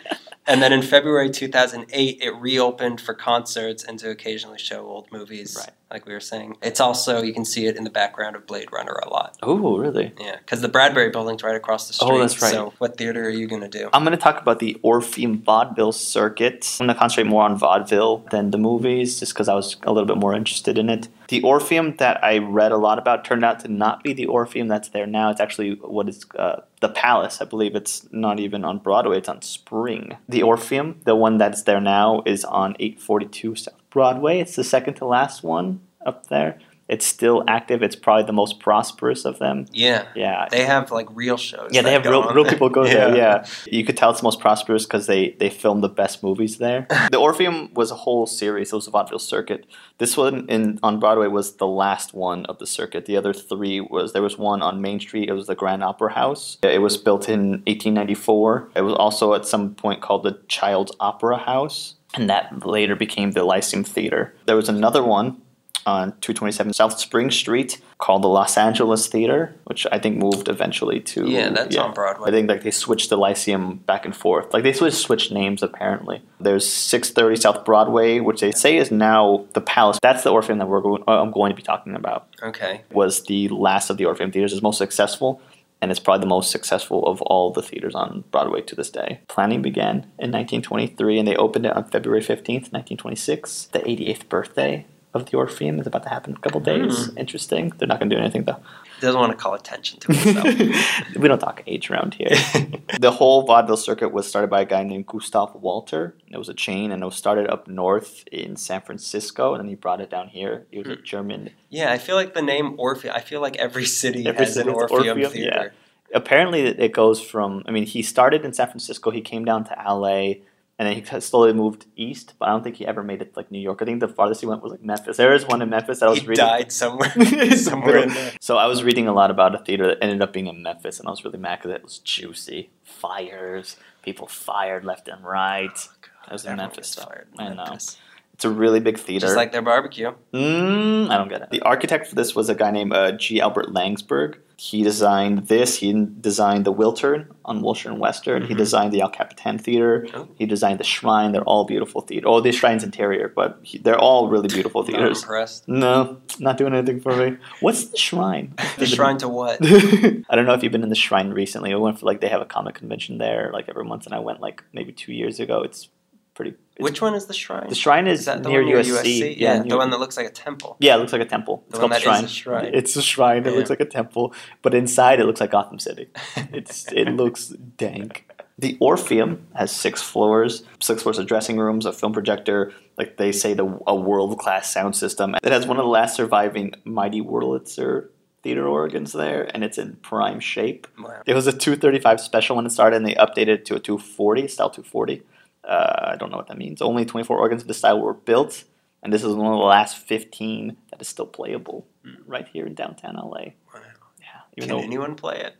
Speaker 1: And then in February 2008, it reopened for concerts and to occasionally show old movies,
Speaker 2: Right.
Speaker 1: Like we were saying. It's also, you can see it in the background of Blade Runner a lot.
Speaker 2: Oh, really?
Speaker 1: Yeah, because the Bradbury building's right across the street.
Speaker 2: Oh,
Speaker 1: street.
Speaker 2: that's right.
Speaker 1: So what theater are you going to do?
Speaker 2: I'm going to talk about the Orpheum vaudeville circuit. I'm going to concentrate more on vaudeville than the movies, just because I was a little bit more interested in it. The Orpheum that I read a lot about turned out to not be the Orpheum that's there now. It's actually what is uh, the Palace. I believe it's not even on Broadway. It's on Spring. The Orpheum, the one that's there now, is on 842 South Broadway. It's the second to last one up there. It's still active. It's probably the most prosperous of them.
Speaker 1: Yeah,
Speaker 2: Yeah,
Speaker 1: they have like real shows.
Speaker 2: yeah, they have real, real people go there. Yeah, you could tell it's most prosperous because they they film the best movies there. the Orpheum was a whole series. It was a vaudeville circuit. This one in on Broadway was the last one of the circuit. The other three was there was one on Main Street. It was the Grand Opera House. It was built in 1894. It was also at some point called the Child's Opera House, and that later became the Lyceum Theater. There was another one on 227 South Spring Street called the Los Angeles Theater, which I think moved eventually to
Speaker 1: Yeah, that's on Broadway.
Speaker 2: I think like they switched the Lyceum back and forth. Like they switched switched names apparently. There's 630 South Broadway, which they say is now the Palace. That's the Orpheum that we're going, uh, I'm going to be talking about.
Speaker 1: Okay.
Speaker 2: Was the last of the Orpheum theaters. It's most successful, and it's probably the most successful of all the theaters on Broadway to this day. Planning began in 1923, and they opened it on February 15th, 1926. The 88th birthday of the Orpheum is about to happen in a couple hmm. days. Interesting. They're not going to do anything though.
Speaker 1: Doesn't want to call attention to himself.
Speaker 2: we don't talk age around here. the whole vaudeville circuit was started by a guy named Gustav Walter. It was a chain, and it was started up north in San Francisco, and then he brought it down here. He was a hmm. German.
Speaker 1: yeah, I feel like the name Orpheum. I feel like every city
Speaker 2: Every
Speaker 1: has
Speaker 2: city
Speaker 1: an Orpheum,
Speaker 2: Orpheum,
Speaker 1: theater.
Speaker 2: Apparently, it it goes from. I mean, he started in San Francisco. He came down to L.A. And then he slowly moved east, but I don't think he ever made it to like New York. I think the farthest he went was like Memphis. There is one in Memphis that I was
Speaker 1: He
Speaker 2: reading.
Speaker 1: died somewhere, somewhere in there.
Speaker 2: So I was reading a lot about a theater that ended up being in Memphis, and I was really mad because it was juicy. Fires, people fired left and right. Oh, I was in Memphis,
Speaker 1: fired in
Speaker 2: I know.
Speaker 1: Memphis.
Speaker 2: It's a really big theater.
Speaker 1: Just like their barbecue.
Speaker 2: Mm, I don't get it. The architect for this was a guy named uh, G. Albert Lansburgh. He designed this. He designed the Wiltern on Wilshire and Western. He
Speaker 1: Mhm.
Speaker 2: designed the El Capitan Theater.
Speaker 1: Oh.
Speaker 2: He designed the Shrine. They're all beautiful theaters. Oh, the Shrine's interior, but he, they're all really beautiful
Speaker 1: Not
Speaker 2: theaters.
Speaker 1: impressed.
Speaker 2: No, not doing anything for me. What's the Shrine?
Speaker 1: The shrine to what?
Speaker 2: I don't know if you've been in the Shrine recently. I went for like they have a comic convention there like every month, and I went like maybe two years ago. It's pretty
Speaker 1: Which one is the shrine?
Speaker 2: The shrine is,
Speaker 1: Is that the
Speaker 2: near
Speaker 1: one near
Speaker 2: USC.
Speaker 1: USC? Yeah,
Speaker 2: near-
Speaker 1: the one that looks like a temple.
Speaker 2: Yeah, it looks like a temple.
Speaker 1: The
Speaker 2: It's called
Speaker 1: is
Speaker 2: shrine.
Speaker 1: shrine.
Speaker 2: It's a shrine. It
Speaker 1: Yeah.
Speaker 2: looks like a temple, but inside it looks like Gotham City. It's it looks dank. The Orpheum has six floors, six floors of dressing rooms, a film projector, like they say, the a world class sound system. It has one of the last surviving Mighty Wurlitzer theater organs there, and it's in prime shape.
Speaker 1: Wow.
Speaker 2: It was a 235 special when it started, and they updated it to a 240, style 240. Uh, I don't know what that means. Only 24 organs of the style were built, and this is one of the last 15 that is still playable right here in downtown LA.
Speaker 1: Wow.
Speaker 2: Yeah, even
Speaker 1: Can
Speaker 2: though
Speaker 1: anyone play it?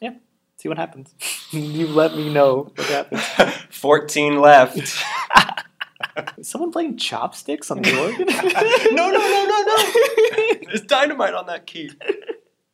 Speaker 1: Yeah.
Speaker 2: See what happens. you let me know what happens.
Speaker 1: 14 left.
Speaker 2: Is someone playing chopsticks on the organ?
Speaker 1: no, no, no, no, no. There's dynamite on that key.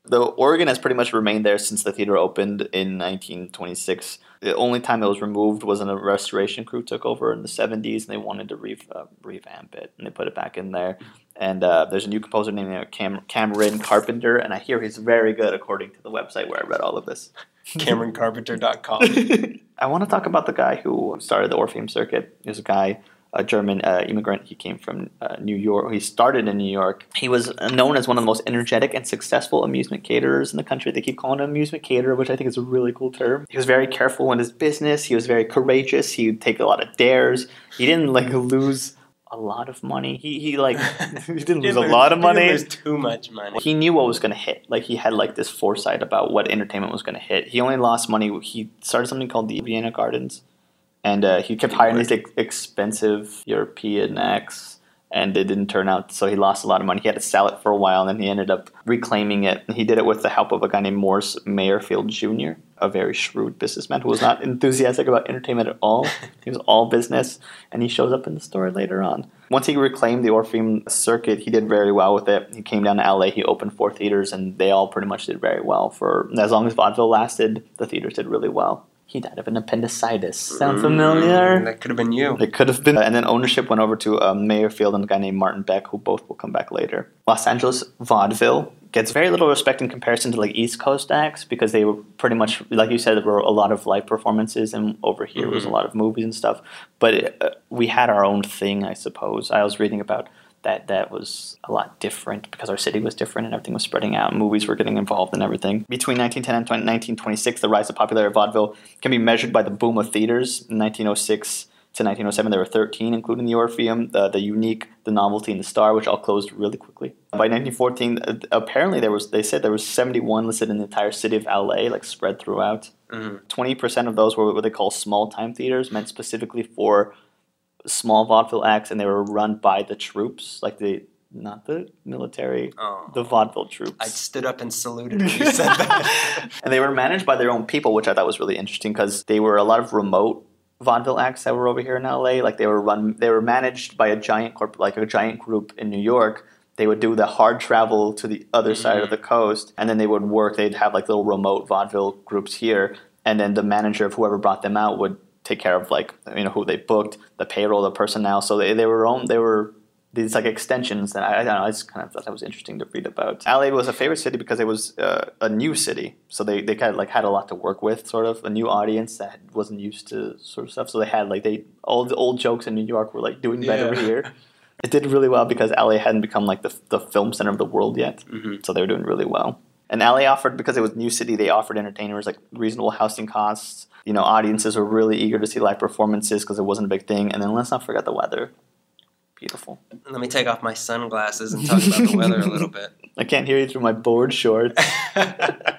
Speaker 2: The organ has pretty much remained there since the theater opened in 1926. The only time it was removed was when a restoration crew took over in the 70s and they wanted to re- uh, revamp it and they put it back in there. And uh, there's a new composer named uh, Cam- Cameron Carpenter, and I hear he's very good according to the website where I read all of this.
Speaker 1: CameronCarpenter.com.
Speaker 2: I want to talk about the guy who started the Orpheum Circuit. He was a guy, a German uh, immigrant. He came from uh, New York. He started in New York. He was known as one of the most energetic and successful amusement caterers in the country. They keep calling him amusement caterer, which I think is a really cool term. He was very careful in his business. He was very courageous. He would take a lot of dares. He didn't like lose a lot of money. He he like he didn't lose a lot of money.
Speaker 1: There's too much money.
Speaker 2: He knew what was going to hit. Like he had like this foresight about what entertainment was going to hit. He only lost money. He started something called the Vienna Gardens, and uh, he kept hiring these ex- expensive European acts, and it didn't turn out. So he lost a lot of money. He had to sell it for a while, and then he ended up reclaiming it. And he did it with the help of a guy named Morris Meyerfeld Jr., a very shrewd businessman who was not enthusiastic about entertainment at all. he was all business, and he shows up in the story later on. Once he reclaimed the Orpheum circuit, he did very well with it. He came down to LA, he opened four theaters, and they all pretty much did very well. For as long as vaudeville lasted, the theaters did really well. He died of an appendicitis. Sound
Speaker 1: Mm,
Speaker 2: familiar?
Speaker 1: That could have been you.
Speaker 2: It could have been. And then ownership went over to uh, Meyerfeld and a guy named Martin Beck, who both will come back later. Los Angeles vaudeville gets very little respect in comparison to like East Coast acts because they were pretty much, like you said, there were a lot of live performances, and over here was a
Speaker 1: Mhm.
Speaker 2: lot of movies and stuff. But uh, we had our own thing, I suppose. I was reading about that that was a lot different because our city was different and everything was spreading out. Movies were getting involved and everything. Between 1910 and 20, 1926, the rise of popularity of vaudeville can be measured by the boom of theaters. In 1906 to 1907, there were 13, including the Orpheum, the, the Unique, the Novelty, and the Star, which all closed really quickly. By 1914, uh, apparently there was they said there was 71 listed in the entire city of LA, like spread throughout.
Speaker 1: Mhm.
Speaker 2: 20% of those were what they call small time theaters, meant specifically for small vaudeville acts, and they were run by the troops, like the not the military,
Speaker 1: Oh.
Speaker 2: the vaudeville troops.
Speaker 1: I stood up and saluted when you said that.
Speaker 2: and they were managed by their own people, which I thought was really interesting because they were a lot of remote vaudeville acts that were over here in LA. Like they were run, they were managed by a giant corp, like a giant group in New York. They would do the hard travel to the other side of mm-hmm. the coast, and then they would work. They'd have like little remote vaudeville groups here, and then the manager of whoever brought them out would take care of like you know who they booked, the payroll, the personnel. So they, they were own they were these like extensions that I, I don't know. I just kind of thought that was interesting to read about. LA was a favorite city because it was uh, a new city, so they, they kind of like had a lot to work with, sort of a new audience that wasn't used to sort of stuff. So they had like they all the old jokes in New York were like doing better
Speaker 1: Yeah.
Speaker 2: here. It did really well because LA hadn't become like the the film center of the world yet,
Speaker 1: Mhm.
Speaker 2: so they were doing really well. And LA offered because it was new city, they offered entertainers like reasonable housing costs. You know, audiences were really eager to see live performances because it wasn't a big thing. And then let's not forget the weather. Beautiful.
Speaker 1: Let me take off my sunglasses and talk about the weather a little bit.
Speaker 2: I can't hear you through my board shorts.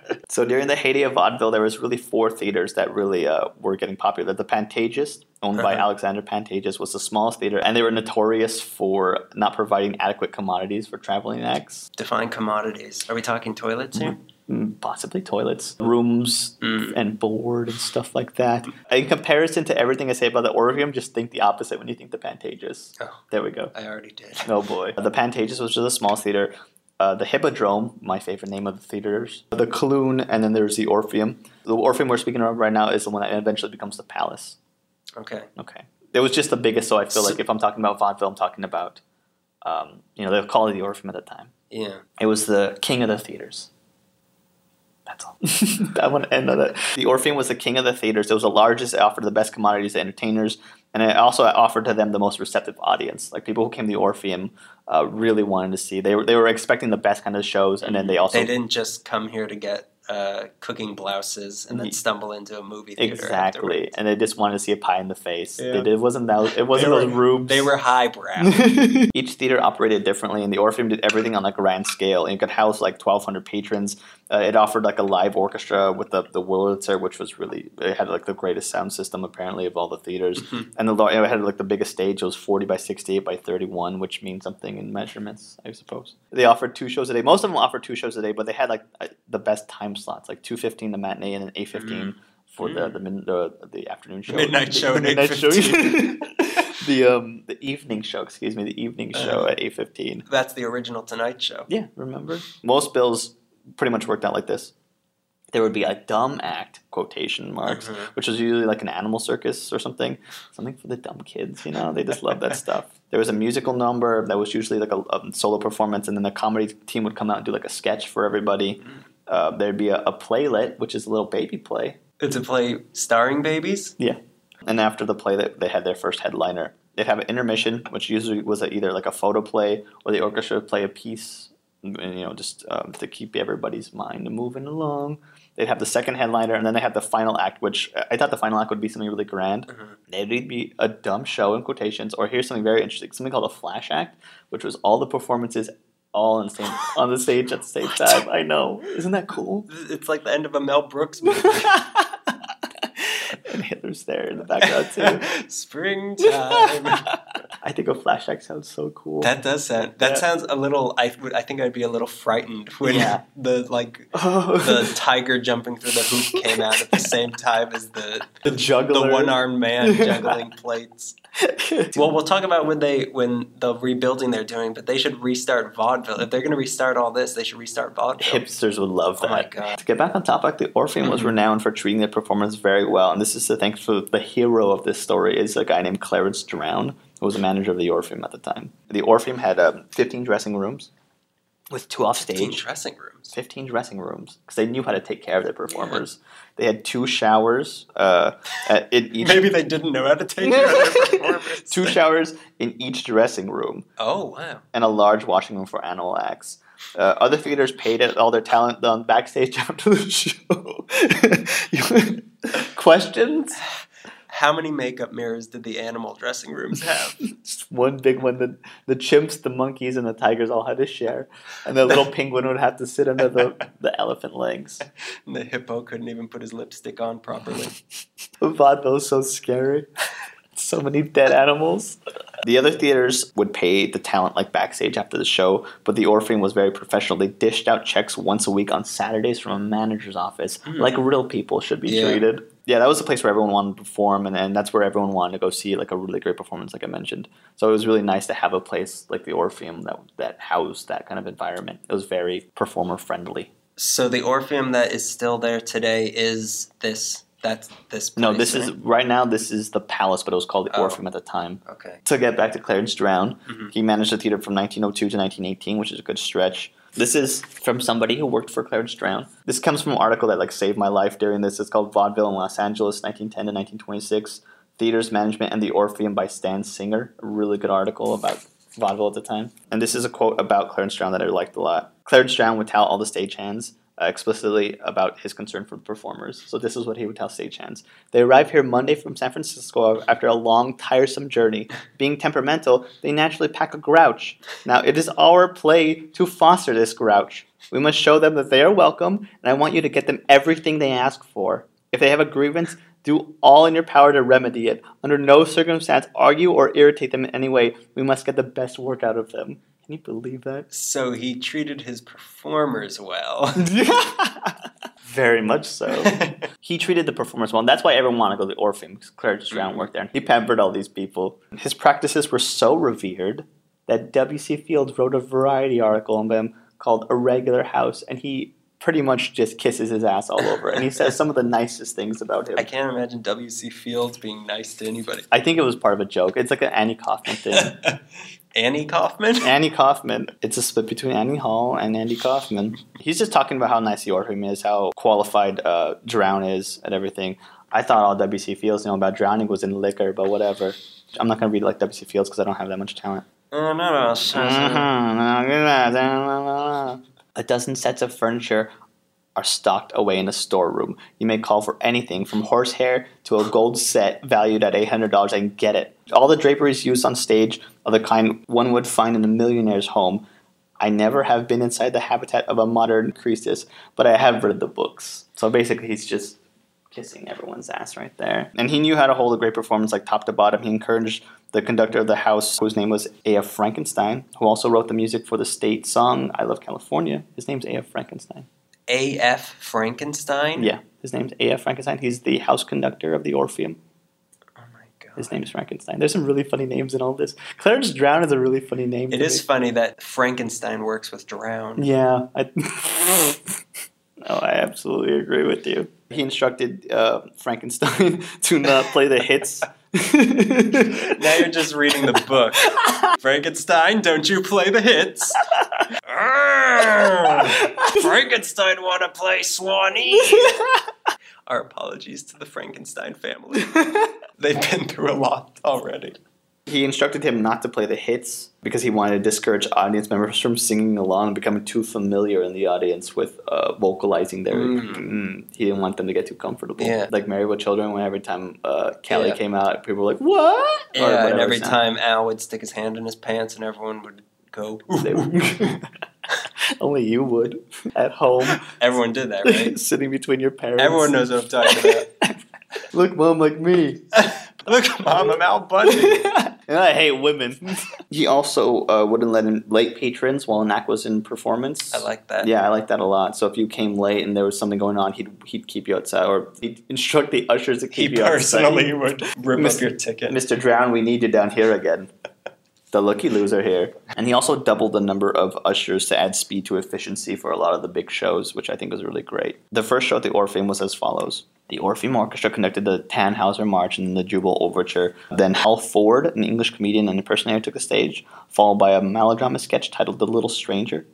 Speaker 2: so during the heyday of vaudeville, there was really four theaters that really uh, were getting popular. The Pantages, owned by
Speaker 1: Uh-huh.
Speaker 2: Alexander Pantages, was the smallest theater, and they were notorious for not providing adequate commodities for traveling acts.
Speaker 1: Define commodities. Are we talking toilets here?
Speaker 2: Mm, Possibly toilets, rooms,
Speaker 1: Mm.
Speaker 2: and board and stuff like that. In comparison to everything I say about the Orpheum, just think the opposite when you think the Pantages.
Speaker 1: Oh.
Speaker 2: There we go.
Speaker 1: I already did.
Speaker 2: Oh boy. The Pantages was just a small theater. Uh, the Hippodrome, my favorite name of the theaters. The Clune, and then there's the Orpheum. The Orpheum we're speaking of right now is the one that eventually becomes the Palace.
Speaker 1: Okay.
Speaker 2: Okay. It was just the biggest, so I feel
Speaker 1: So-
Speaker 2: like if I'm talking about vaudeville, I'm talking about, um, you know, they'll call it the Orpheum at the time.
Speaker 1: Yeah.
Speaker 2: It was the king of the theaters. That's all. I want to end on that. The Orpheum was the king of the theaters. It was the largest. It offered the best commodities to entertainers, and it also offered to them the most receptive audience. Like people who came to the Orpheum uh, really wanted to see. They were they were expecting the best kind of shows, and then they also
Speaker 1: They didn't just come here to get uh, cooking blouses and then stumble into a movie theater.
Speaker 2: exactly,
Speaker 1: afterwards.
Speaker 2: and they just wanted to see a pie in the face.
Speaker 1: Yeah.
Speaker 2: They, it wasn't that. It wasn't
Speaker 1: They
Speaker 2: those
Speaker 1: were-
Speaker 2: rubes.
Speaker 1: They were highbrow.
Speaker 2: Each theater operated differently, and the Orpheum did everything on a grand scale. And you could house like 1,200 patrons. Uh, it offered like a live orchestra with the the Wurlitzer, which was really it had like the greatest sound system apparently of all the theaters.
Speaker 1: Mhm.
Speaker 2: And the lar- it had like the biggest stage. It was 40 by 68 by 31, which means something in measurements, I suppose. They offered two shows a day. Most of them offered two shows a day, but they had like uh, the best time slots, like 2:15 the matinee and then 8:15 for the
Speaker 1: Mm.
Speaker 2: the, min- the the afternoon show.
Speaker 1: Midnight show
Speaker 2: The
Speaker 1: at
Speaker 2: midnight show. the um the evening show, excuse me, the evening show
Speaker 1: Uh.
Speaker 2: at 8:15.
Speaker 1: That's the original Tonight Show.
Speaker 2: Yeah, remember? Most bills pretty much worked out like this. There would be a dumb act, quotation marks,
Speaker 1: Mhm.
Speaker 2: which was usually like an animal circus or something. Something for the dumb kids, you know? They just love that stuff. There was a musical number that was usually like a, a solo performance, and then the comedy team would come out and do like a sketch for everybody.
Speaker 1: Mm.
Speaker 2: Uh, there'd be a, a playlet, which is a little baby play.
Speaker 1: It's a play starring babies. Yeah.
Speaker 2: And after the play, they, they had their first headliner. They'd have an intermission, which usually was a, either like a photo play or the orchestra would play a piece, you know, just um, to keep everybody's mind moving along. They'd have the second headliner, and then they have the final act, which I thought the final act would be something really grand.
Speaker 1: Mhm.
Speaker 2: It'd be a dumb show in quotations, or here's something very interesting, something called a flash act, which was all the performances all on the same on the stage at the same time. I know, isn't that cool?
Speaker 1: It's like the end of a Mel Brooks movie.
Speaker 2: and Hitler's there in the background too.
Speaker 1: Springtime.
Speaker 2: I think a flashback sounds so cool.
Speaker 1: That does sound. That
Speaker 2: Yeah.
Speaker 1: sounds a little. I would. I think I'd be a little frightened when
Speaker 2: Yeah.
Speaker 1: the like
Speaker 2: Oh.
Speaker 1: the tiger jumping through the hoop came out at the same time as the
Speaker 2: the juggler,
Speaker 1: the one armed man juggling plates. Well, we'll talk about when they when the rebuilding they're doing, but they should restart vaudeville. If they're going to restart all this, they should restart vaudeville.
Speaker 2: Hipsters would love
Speaker 1: Oh
Speaker 2: that.
Speaker 1: my God.
Speaker 2: To get back on topic, the Orpheum was
Speaker 1: Mhm.
Speaker 2: renowned for treating their performers very well, and this is the thanks for the hero of this story is a guy named Clarence Drown, who was the manager of the Orpheum at the time. The Orpheum had um, 15 dressing rooms with two off stage.
Speaker 1: Fifteen dressing rooms.
Speaker 2: 15 dressing rooms because they knew how to take care of their performers. They had two showers uh, in each.
Speaker 1: Maybe they didn't know how to take care of their performers.
Speaker 2: two showers in each dressing room.
Speaker 1: Oh wow!
Speaker 2: and a large washing room for animal acts. Uh, other theaters paid it all their talent on backstage after the show. Questions?
Speaker 1: How many makeup mirrors did the animal dressing rooms have?
Speaker 2: Just one big one. The, the chimps, the monkeys, and the tigers all had to share. And the little penguin would have to sit under the, the elephant legs.
Speaker 1: And the hippo couldn't even put his lipstick on properly.
Speaker 2: Vaudeville's so scary. So many dead animals. The other theaters would pay the talent like backstage after the show, but the Orpheum was very professional. They dished out checks once a week on Saturdays from a manager's office,
Speaker 1: Mm.
Speaker 2: like real people should be
Speaker 1: Yeah.
Speaker 2: treated. Yeah, that was the place where everyone wanted to perform, and, and that's where everyone wanted to go see like a really great performance, like I mentioned. So it was really nice to have a place like the Orpheum that that housed that kind of environment. It was very performer friendly.
Speaker 1: So the Orpheum that is still there today is this. That's this. Place,
Speaker 2: No, this is
Speaker 1: right?
Speaker 2: right now. This is the Palace, but it was called the
Speaker 1: Oh.
Speaker 2: Orpheum at the time.
Speaker 1: okay.
Speaker 2: to get back to Clarence Drown,
Speaker 1: Mhm.
Speaker 2: he managed the theater from 1902 to 1918, which is a good stretch. This is from somebody who worked for Clarence Drown. This comes from an article that like saved my life during this. It's called Vaudeville in Los Angeles, 1910 to 1926. Theaters Management and the Orpheum by Stan Singer. A really good article about vaudeville at the time. And this is a quote about Clarence Drown that I liked a lot. Clarence Drown would tell all the stagehands uh, explicitly about his concern for performers. So this is what he would tell stagehands. They arrive here Monday from San Francisco after a long, tiresome journey. Being temperamental, they naturally pack a grouch. Now, it is our play to foster this grouch. We must show them that they are welcome, and I want you to get them everything they ask for. If they have a grievance, do all in your power to remedy it. Under no circumstance argue or irritate them in any way. We must get the best work out of them. Can you believe that?
Speaker 1: So he treated his performers well.
Speaker 2: Very much so. he treated the performers well, and that's why everyone wanted to go to the Orpheum because Clarence Drown
Speaker 1: Mhm.
Speaker 2: worked there. and He pampered all these people. His practices were so revered that W.C. Fields wrote a variety article on them called A Regular House, and he pretty much just kisses his ass all over. And he says some of the nicest things about him.
Speaker 1: I can't imagine W.C. Fields being nice to anybody.
Speaker 2: I think it was part of a joke. It's like an Annie Kaufman thing.
Speaker 1: Annie Kaufman.
Speaker 2: Annie Kaufman. It's a split between Annie Hall and Andy Kaufman. He's just talking about how nice the Orpheum is, how qualified uh, Drown is, and everything. I thought all W.C. Fields you know about drowning was in liquor, but whatever. I'm not gonna read like W.C. Fields because I don't have that much talent.
Speaker 1: Oh.
Speaker 2: Mm-hmm. A dozen sets of furniture are stocked away in a storeroom. You may call for anything from horsehair to a gold set valued at $800 and get it. All the draperies used on stage are the kind one would find in a millionaire's home. I never have been inside the habitat of a modern Croesus, but I have read the books. So basically, he's just kissing everyone's ass right there. And he knew how to hold a great performance like top to bottom. He encouraged the conductor of the house, whose name was A.F. Frankenstein, who also wrote the music for the state song I Love California. His name's A.F. Frankenstein.
Speaker 1: A.F. Frankenstein?
Speaker 2: Yeah, his name's A.F. Frankenstein. He's the house conductor of the Orpheum.
Speaker 1: Oh my god.
Speaker 2: His name's Frankenstein. There's some really funny names in all this. Clarence Drown is a really funny name.
Speaker 1: It is
Speaker 2: me.
Speaker 1: funny that Frankenstein works with Drown.
Speaker 2: Yeah. I, no, I absolutely agree with you. He instructed uh, Frankenstein to not play the hits.
Speaker 1: Now you're just reading the book. Frankenstein, don't you play the hits? Arrgh! Frankenstein want to play Swanee. Our apologies to the Frankenstein family. They've been through a lot already.
Speaker 2: He instructed him not to play the hits because he wanted to discourage audience members from singing along and becoming too familiar in the audience with uh, vocalizing their.
Speaker 1: Mm.
Speaker 2: Mm. He didn't want them to get too comfortable.
Speaker 1: Yeah.
Speaker 2: Like Married with Children, when every time uh, Kelly
Speaker 1: Yeah.
Speaker 2: came out, people were like, "What?"
Speaker 1: Yeah, and every
Speaker 2: sound.
Speaker 1: time Al would stick his hand in his pants and everyone would go.
Speaker 2: They were- Only you would at home,
Speaker 1: Everyone did that, right?
Speaker 2: sitting between your parents.
Speaker 1: Everyone knows what I'm talking about.
Speaker 2: Look, mom, like me.
Speaker 1: Look, Mom, I'm Al Bundy.
Speaker 2: and I hate women. he also uh, wouldn't let in late patrons while an act was in performance.
Speaker 1: I like that.
Speaker 2: Yeah, I like that a lot. So if you came late and there was something going on, he'd he'd keep you outside, or he'd instruct the ushers to
Speaker 1: He
Speaker 2: keep you
Speaker 1: personally
Speaker 2: outside.
Speaker 1: would rip
Speaker 2: Mis-
Speaker 1: up your ticket.
Speaker 2: Mr. Drown, we need you down here again. The lucky loser here. And he also doubled the number of ushers to add speed to efficiency for a lot of the big shows, which I think was really great. The first show at the Orpheum was as follows. The Orpheum Orchestra conducted the Tannhauser March and the Jubel Overture. Then Hal Ford, an English comedian and impersonator, took the stage, followed by a melodrama sketch titled The Little Stranger.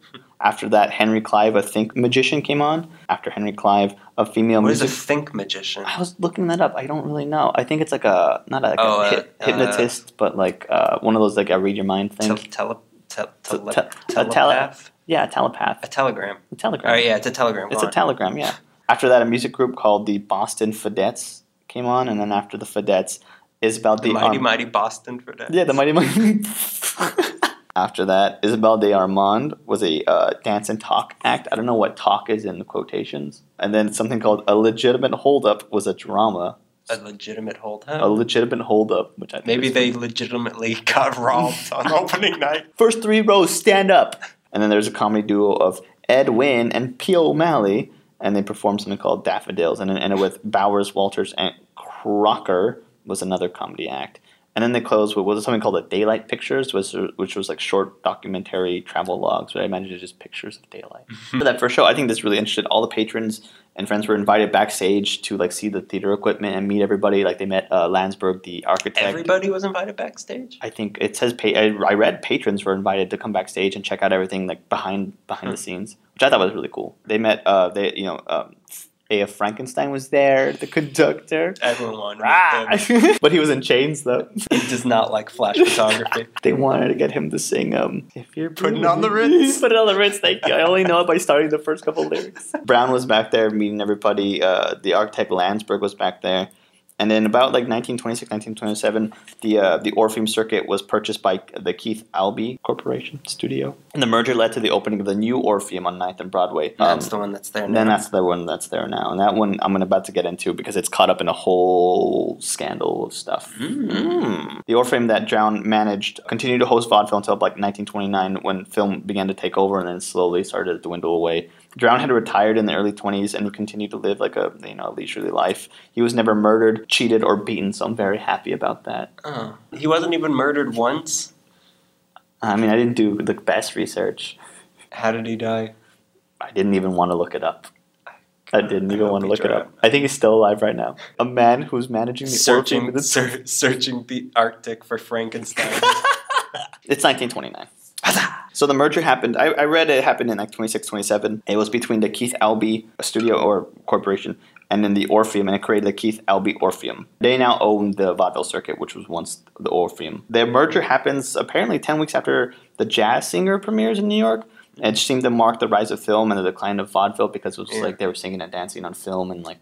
Speaker 2: After that, Henry Clive, a think magician, came on. After Henry Clive, a female
Speaker 1: What is a think magician?
Speaker 2: I was looking that up. I don't really know. I think it's like a not like
Speaker 1: Oh,
Speaker 2: a
Speaker 1: uh,
Speaker 2: hyp- hypnotist, but like uh, one of those like a read your mind thing.
Speaker 1: Te- tele- te-
Speaker 2: Te-
Speaker 1: tele-
Speaker 2: te-
Speaker 1: telepath?
Speaker 2: yeah, a telepath.
Speaker 1: A telegram.
Speaker 2: A telegram.
Speaker 1: Oh, yeah, it's a telegram.
Speaker 2: It's a telegram. Yeah. After that, a music group called the Boston Fadettes came on, and then after the Fadettes, Isabel
Speaker 1: The
Speaker 2: de
Speaker 1: mighty,
Speaker 2: Arm-
Speaker 1: mighty Boston that.
Speaker 2: Yeah, the mighty mighty. After that, Isabel de Armand was a uh, dance and talk act. I don't know what talk is in quotations. And then something called a legitimate holdup was a drama.
Speaker 1: A legitimate hold
Speaker 2: A legitimate holdup, which I think
Speaker 1: Maybe they legitimately got robbed on opening night.
Speaker 2: First three rows, stand up. And then there's a comedy duo of Ed Wynn and P. O'Malley, and they performed something called Daffodils, and then ended with Bowers, Walters, and Crocker was another comedy act. And then they closed with was something called the Daylight Pictures, which, which was like short documentary travel logs, but I imagine it's just pictures of daylight. For that first show, I think this really interested all the patrons and friends were invited backstage to like see the theater equipment and meet everybody. Like they met uh, Lansburgh, the architect.
Speaker 1: Everybody was invited backstage.
Speaker 2: I think it says pa- I I read patrons were invited to come backstage and check out everything like behind behind the scenes, which I thought was really cool. They met uh they you know um, A.F. Frankenstein was there, the conductor.
Speaker 1: Everyone wanted
Speaker 2: Ah! but he was in chains though.
Speaker 1: He does not like flash photography.
Speaker 2: They wanted to get him to sing um if you're
Speaker 1: Putting
Speaker 2: blue-
Speaker 1: on the Ritz.
Speaker 2: Put it on the Ritz, thank you. I only know it by starting the first couple lyrics. Brown was back there meeting everybody. Uh, the architect Lansburgh was back there. And then about like 1926, 1927, the uh, the Orpheum Circuit was purchased by the Keith Albee Corporation Studio, and the merger led to the opening of the new Orpheum on 9th and Broadway. Um,
Speaker 1: That's the one that's there now.
Speaker 2: then that's the one that's there now, and that one I'm about to get into because it's caught up in a whole scandal of stuff. Mm. The Orpheum that Drown managed continued to host vaudeville until like 1929 when film began to take over and then slowly started to dwindle away. Drown had retired in the early 20s and he continued to live like a you know leisurely life. He was never murdered, cheated, or beaten, so I'm very happy about that.
Speaker 1: Oh. He wasn't even murdered once.
Speaker 2: I mean, I didn't do the best research.
Speaker 1: How did he die?
Speaker 2: I didn't even want to look it up. I didn't even want to look it up. I think he's still alive right now. A man who's managing the
Speaker 1: Searching,
Speaker 2: his
Speaker 1: ser- searching the Arctic for Frankenstein.
Speaker 2: It's 1929. So the merger happened. I, I read it happened in like 26, 27. It was between the Keith Albee studio or corporation and then the Orpheum, and it created the Keith Albee Orpheum. They now own the vaudeville circuit, which was once the Orpheum. The merger happens apparently 10 weeks after the Jazz Singer premieres in New York. It seemed to mark the rise of film and the decline of vaudeville because it was
Speaker 1: Yeah.
Speaker 2: like they were singing and dancing on film and like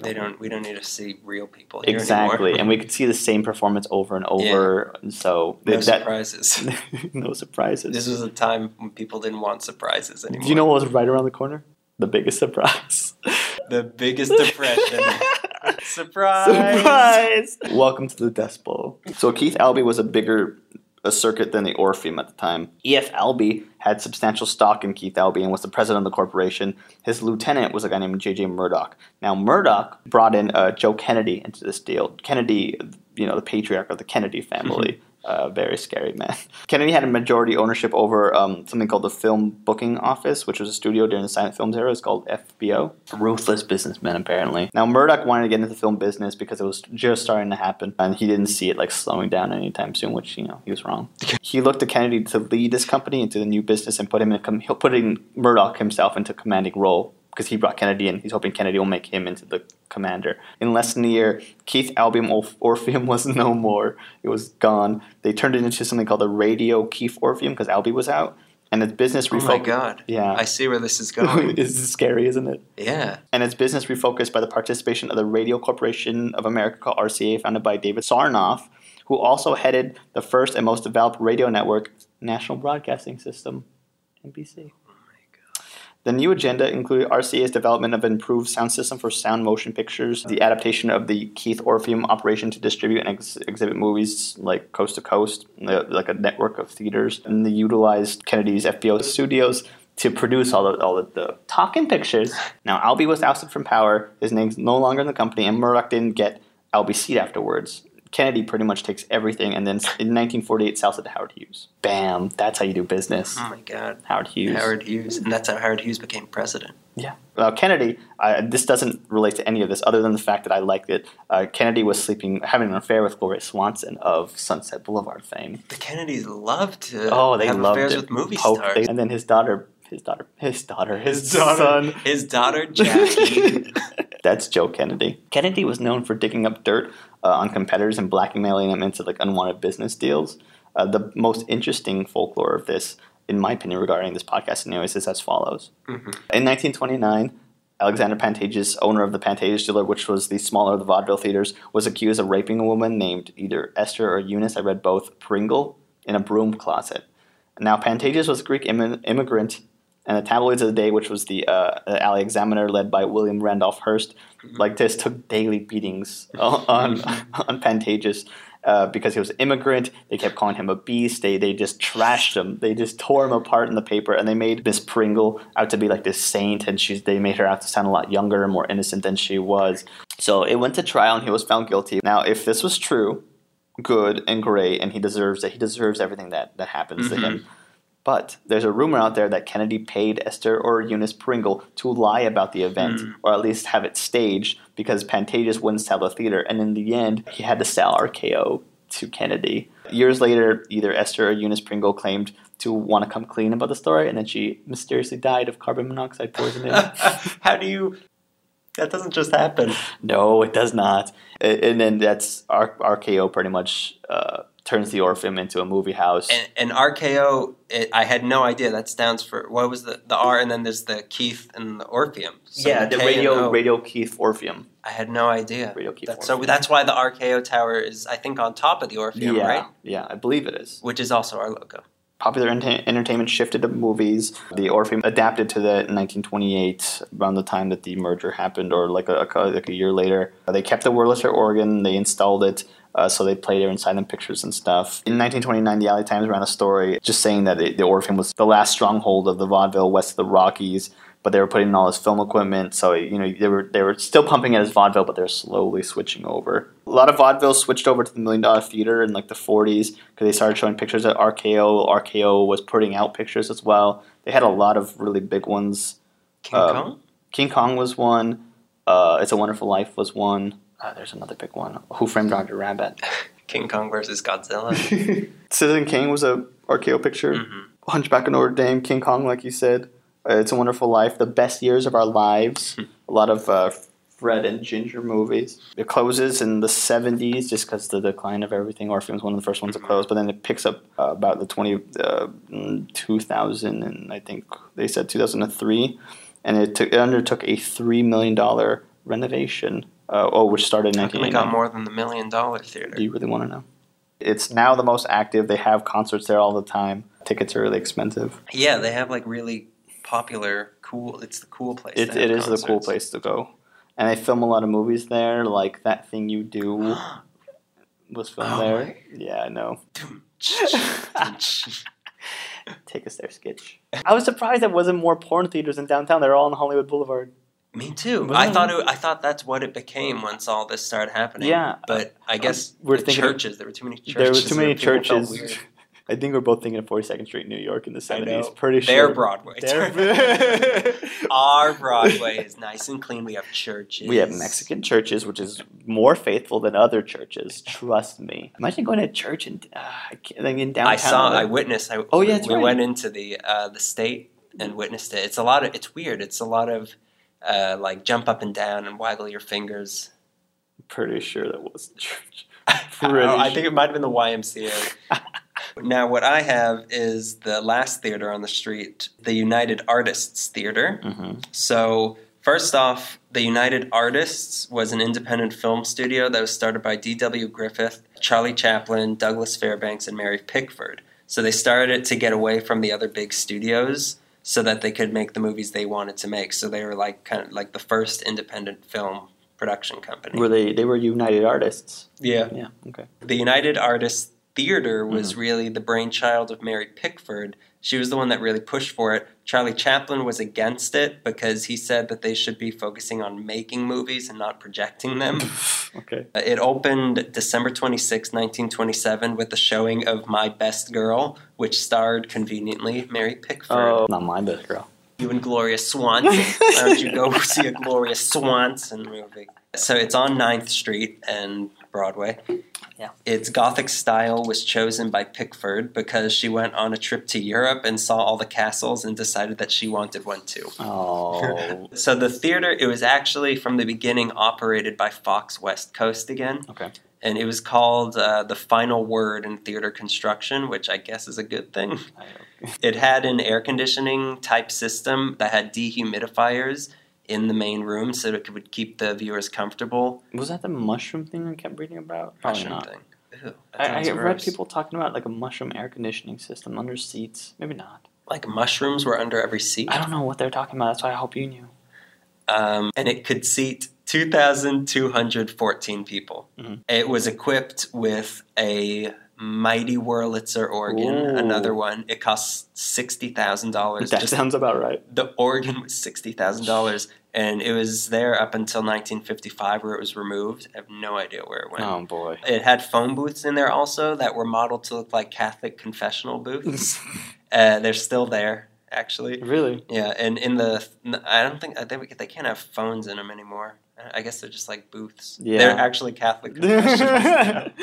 Speaker 1: They don't. We don't need to see real people here
Speaker 2: exactly,
Speaker 1: anymore.
Speaker 2: and we could see the same performance over and over. yeah. So
Speaker 1: no
Speaker 2: that
Speaker 1: surprises.
Speaker 2: no surprises.
Speaker 1: This was a time when people didn't want surprises anymore.
Speaker 2: Do you know what was right around the corner? The biggest surprise.
Speaker 1: the biggest depression? Surprise!
Speaker 2: surprise! Welcome to the Dust Bowl. So Keith Albee was a bigger a circuit than the Orpheum at the time. E.F. Albee had substantial stock in Keith Albee and was the president of the corporation. His lieutenant was a guy named J.J. Murdock. Now Murdock brought in uh, Joe Kennedy into this deal. Kennedy, you know, the patriarch of the Kennedy family. Uh, very scary man. Kennedy had a majority ownership over um, something called the Film Booking Office, which was a studio during the silent films era. It's called FBO. Ruthless businessman, apparently. Now Murdock wanted to get into the film business because it was just starting to happen, and he didn't see it like slowing down anytime soon. Which you know he was wrong. he looked to Kennedy to lead this company into the new business and put him in, com- putting Murdock himself into a commanding role because he brought Kennedy in. He's hoping Kennedy will make him into the commander. In less than a year, Keith Albium Orpheum was no more. It was gone. They turned it into something called the Radio Keith Orpheum because Albee was out. And its business refocused.
Speaker 1: Oh my god!
Speaker 2: Yeah.
Speaker 1: I see where this is going.
Speaker 2: this is scary, isn't it?
Speaker 1: yeah.
Speaker 2: And its business refocused by the participation of the Radio Corporation of America called RCA, founded by David Sarnoff, who also headed the first and most developed radio network, National Broadcasting System, NBC. The new agenda included RCA's development of an improved sound system for sound motion pictures, the adaptation of the Keith Orpheum operation to distribute and ex- exhibit movies like coast to coast, like a network of theaters, and they utilized Kennedy's FBO studios to produce all the, all the, the talking pictures. Now, Albee was ousted from power. His name's no longer in the company, and Murdock didn't get Albee's seat afterwards. Kennedy pretty much takes everything, and then in 1948 sells it to Howard Hughes. Bam! That's how you do business.
Speaker 1: Oh my god.
Speaker 2: Howard Hughes.
Speaker 1: Howard Hughes, and that's how Howard Hughes became president.
Speaker 2: Yeah. Well, Kennedy, uh, this doesn't relate to any of this other than the fact that I liked it. Uh, Kennedy was sleeping, having an affair with Gloria Swanson of Sunset Boulevard fame.
Speaker 1: The Kennedys loved to
Speaker 2: Oh, they
Speaker 1: have
Speaker 2: loved
Speaker 1: affairs
Speaker 2: it.
Speaker 1: with movie
Speaker 2: Poke-
Speaker 1: stars.
Speaker 2: they- and then his daughter, his daughter, his daughter, his,
Speaker 1: His daughter,
Speaker 2: son.
Speaker 1: his daughter Jackie.
Speaker 2: That's Joe Kennedy. Kennedy was known for digging up dirt uh, on competitors and blackmailing them into like unwanted business deals. Uh, the most interesting folklore of this, in my opinion, regarding this podcast, anyways, is as follows.
Speaker 1: Mhm.
Speaker 2: In 1929, Alexander Pantages, owner of the Pantages dealer, which was the smaller of the vaudeville theaters, was accused of raping a woman named either Esther or Eunice. I read both Pringle in a broom closet. Now, Pantages was a Greek immi- immigrant, and the tabloids of the day, which was the uh, LA Examiner, led by William Randolph Hearst, like this, took daily beatings on on, on Pantages. Uh, because he was an immigrant, they kept calling him a beast. They they just trashed him. They just tore him apart in the paper, and they made Miss Pringle out to be like this saint, and she's they made her out to sound a lot younger and more innocent than she was. So it went to trial, and he was found guilty. Now, if this was true, good and great, and he deserves it. He deserves everything that that happens to him. But there's a rumor out there that Kennedy paid Esther or Eunice Pringle to lie about the event, or at least have it staged, because Pantages wouldn't sell the theater. And in the end, he had to sell RKO to Kennedy. Years later, either Esther or Eunice Pringle claimed to want to come clean about the story, and then she mysteriously died of carbon monoxide poisoning.
Speaker 1: How do you? That doesn't just happen.
Speaker 2: no, it does not. And then that's RKO pretty much uh, turns the Orpheum into a movie house.
Speaker 1: And, and RKO, it, I had no idea. That stands for what was the the R, and then there's the Keith and the Orpheum. So
Speaker 2: yeah, the
Speaker 1: and
Speaker 2: radio Radio Keith Orpheum.
Speaker 1: I had no idea.
Speaker 2: Radio Keith
Speaker 1: That's, so that's why the RKO tower is, I think, on top of the Orpheum,
Speaker 2: yeah,
Speaker 1: right?
Speaker 2: yeah, I believe it is.
Speaker 1: Which is also our logo.
Speaker 2: Popular enter- entertainment shifted to movies. The Orpheum adapted to that in 1928, around the time that the merger happened, or like a, a- like a year later. They kept the Wurlitzer organ. They installed it. Uh, so they played there in silent pictures and stuff. In 1929, the LA Times ran a story just saying that it, the Orpheum was the last stronghold of the vaudeville west of the Rockies, but they were putting in all this film equipment. So you know they were they were still pumping it as vaudeville, but they're slowly switching over. A lot of vaudeville switched over to the Million Dollar Theater in like the 40s because they started showing pictures at RKO. RKO was putting out pictures as well. They had a lot of really big ones.
Speaker 1: King
Speaker 2: Um,
Speaker 1: Kong?
Speaker 2: King Kong was one. Uh, it's a Wonderful Life was one. Uh, there's another big one. Who Framed Roger Rabbit?
Speaker 1: King Kong versus Godzilla.
Speaker 2: Citizen Kane was a RKO picture.
Speaker 1: hmm
Speaker 2: Hunchback of Notre Dame, King Kong, like you said. Uh, it's a Wonderful Life, the best years of our lives.
Speaker 1: Hmm.
Speaker 2: a lot of uh, Fred and Ginger movies. It closes in the 70s just because the decline of everything. Orpheum was one of the first ones to close, but then it picks up uh, about the 20, uh, mm, 2000, and I think they said 2003. And it, took, it undertook a $3 million renovation, uh, oh, which started in
Speaker 1: How come it got more than the million dollar theater?
Speaker 2: Do you really want to know? It's now the most active. They have concerts there all the time. Tickets are really expensive.
Speaker 1: Yeah, they have like really popular, cool. It's the cool place.
Speaker 2: It, it is the cool place to go. And they film a lot of movies there, like That Thing You Do was filmed
Speaker 1: Oh
Speaker 2: there.
Speaker 1: my-
Speaker 2: Yeah, I know. Take us there, Skitch. I was surprised there wasn't more porn theaters in downtown. They're all on Hollywood Boulevard.
Speaker 1: Me too.
Speaker 2: Wasn't
Speaker 1: I thought it, I thought that's what it became once all this started happening.
Speaker 2: Yeah.
Speaker 1: but I guess
Speaker 2: we're
Speaker 1: the
Speaker 2: thinking
Speaker 1: churches. There were too many churches.
Speaker 2: there were too many
Speaker 1: and
Speaker 2: churches. I think we're both thinking of 42nd Street, New York in the 70s.
Speaker 1: know.
Speaker 2: Pretty
Speaker 1: Their
Speaker 2: sure.
Speaker 1: Broadway.
Speaker 2: Their-
Speaker 1: Our Broadway is nice and clean. We have churches.
Speaker 2: We have Mexican churches, which is more faithful than other churches. Trust me. Imagine going to church in, uh, like in downtown.
Speaker 1: I saw.
Speaker 2: LA.
Speaker 1: I witnessed. I,
Speaker 2: Oh, yeah,
Speaker 1: we
Speaker 2: right.
Speaker 1: went into the uh, the state and witnessed it. It's a lot of. It's weird. It's a lot of uh, like jump up and down and waggle your fingers.
Speaker 2: Pretty sure that was church.
Speaker 1: Oh, I think it might have been the YMCA. now, what I have is the last theater on the street, the United Artists Theater.
Speaker 2: hmm
Speaker 1: So, first off, the United Artists was an independent film studio that was started by D.W. Griffith, Charlie Chaplin, Douglas Fairbanks, and Mary Pickford. So, they started it to get away from the other big studios so that they could make the movies they wanted to make. So, they were like kind of like the first independent film production company.
Speaker 2: Were they? They were United Artists.
Speaker 1: yeah.
Speaker 2: Yeah. Okay.
Speaker 1: The United Artists Theater was mm-hmm. really the brainchild of Mary Pickford. She was the one that really pushed for it. Charlie Chaplin was against it because he said that they should be focusing on making movies and not projecting them.
Speaker 2: Okay.
Speaker 1: Uh, it opened December 26, 1927, with the showing of My Best Girl, which starred conveniently Mary Pickford.
Speaker 2: Oh, not my best girl.
Speaker 1: You and Gloria Swanson. Why don't you go see a Gloria Swanson movie? So it's on 9th Street and Broadway.
Speaker 2: Yeah.
Speaker 1: Its Gothic style was chosen by Pickford because she went on a trip to Europe and saw all the castles and decided that she wanted one too.
Speaker 2: Oh.
Speaker 1: So the theater, it was actually from the beginning operated by Fox West Coast again,
Speaker 2: okay.
Speaker 1: and it was called uh, the final word in theater construction, which I guess is a good thing. It had an air conditioning type system that had dehumidifiers in the main room so it would keep the viewers comfortable.
Speaker 2: Was that the mushroom thing I kept reading about? Probably
Speaker 1: Mushroom
Speaker 2: not.
Speaker 1: thing. Ew,
Speaker 2: I, I read people talking about like a mushroom air conditioning system under seats. Maybe not.
Speaker 1: like mushrooms were under every seat,
Speaker 2: I don't know what they're talking about. That's why I hope you knew.
Speaker 1: um, and it could seat two thousand two hundred fourteen people.
Speaker 2: Mhm.
Speaker 1: It was equipped with a mighty Wurlitzer organ,
Speaker 2: Ooh.
Speaker 1: another one. It cost sixty thousand dollars.
Speaker 2: That sounds about right.
Speaker 1: the organ was sixty thousand dollars, and it was there up until 1955, where it was removed. I have no idea where it went.
Speaker 2: Oh boy.
Speaker 1: It had phone booths in there also that were modeled to look like Catholic confessional booths. uh, they're still there, actually.
Speaker 2: really?
Speaker 1: Yeah, and in the I don't think they they can't have phones in them anymore. I guess they're just like booths.
Speaker 2: Yeah.
Speaker 1: they're actually Catholic.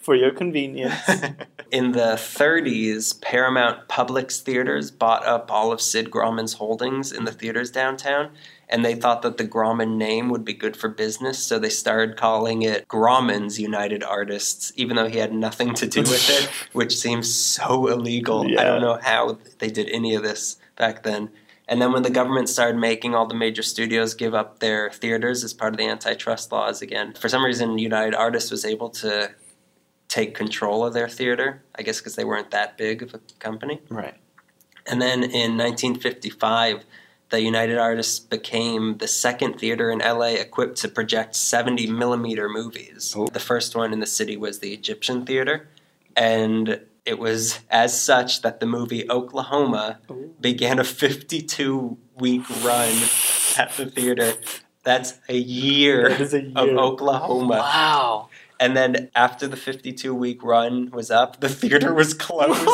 Speaker 2: For your convenience.
Speaker 1: In the 30s, Paramount Publix theaters bought up all of Sid Grauman's holdings in the theaters downtown, and they thought that the Grauman name would be good for business, so they started calling it Grauman's United Artists, even though he had nothing to do with it, which seems so illegal.
Speaker 2: Yeah.
Speaker 1: I don't know how they did any of this back then. And then when the government started making all the major studios give up their theaters as part of the antitrust laws again, for some reason, United Artists was able to take control of their theater. I guess because they weren't that big of a company.
Speaker 2: right.
Speaker 1: And then in 1955, the United Artists became the second theater in LA equipped to project 70 millimeter movies.
Speaker 2: Oh.
Speaker 1: The first one in the city was the Egyptian Theater, and it was as such that the movie Oklahoma began a 52 week run at the theater. That's a year
Speaker 2: That is a
Speaker 1: of
Speaker 2: year.
Speaker 1: Oklahoma.
Speaker 2: Wow.
Speaker 1: And then after the 52 week run was up, the theater was closed.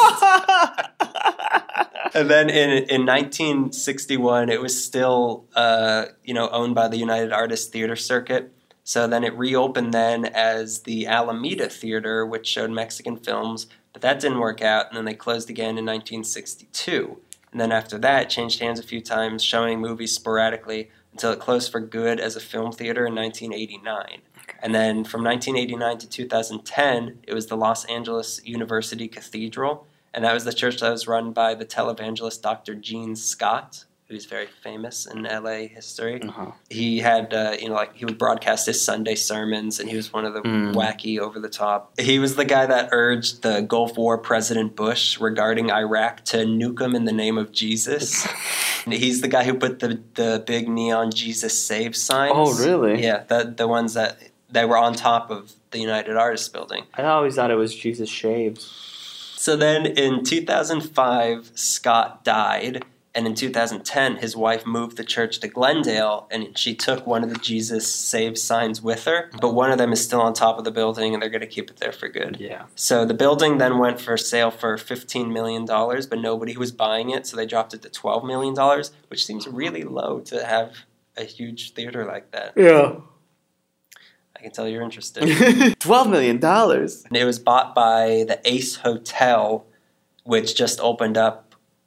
Speaker 1: and then in in 1961, it was still uh, you know owned by the United Artists Theater Circuit. So then it reopened then as the Alameda Theater, which showed Mexican films, but that didn't work out, and then they closed again in 1962. And then after that, changed hands a few times, showing movies sporadically until it closed for good as a film theater in 1989. And then from 1989 to 2010, it was the Los Angeles University Cathedral, and that was the church that was run by the televangelist Dr. Gene Scott, who's very famous in LA history.
Speaker 2: Uh-huh.
Speaker 1: He had, uh, you know, like he would broadcast his Sunday sermons, and he was one of the
Speaker 2: Mm.
Speaker 1: wacky, over the top. He was the guy that urged the Gulf War President Bush regarding Iraq to nuke him in the name of Jesus. He's the guy who put the the big neon Jesus Save signs.
Speaker 2: Oh, really?
Speaker 1: Yeah, the the ones that they were on top of the United Artists Building.
Speaker 2: I always thought it was Jesus shaves.
Speaker 1: So then in 2005, Scott died. And in 2010, his wife moved the church to Glendale and she took one of the Jesus Save signs with her. But one of them is still on top of the building and they're going to keep it there for good.
Speaker 2: Yeah.
Speaker 1: So the building then went for sale for $15 million, but nobody was buying it. So they dropped it to $12 million, which seems really low to have a huge theater like that.
Speaker 2: Yeah.
Speaker 1: I can tell you're interested.
Speaker 2: Twelve million dollars.
Speaker 1: And it was bought by the Ace Hotel, which just opened up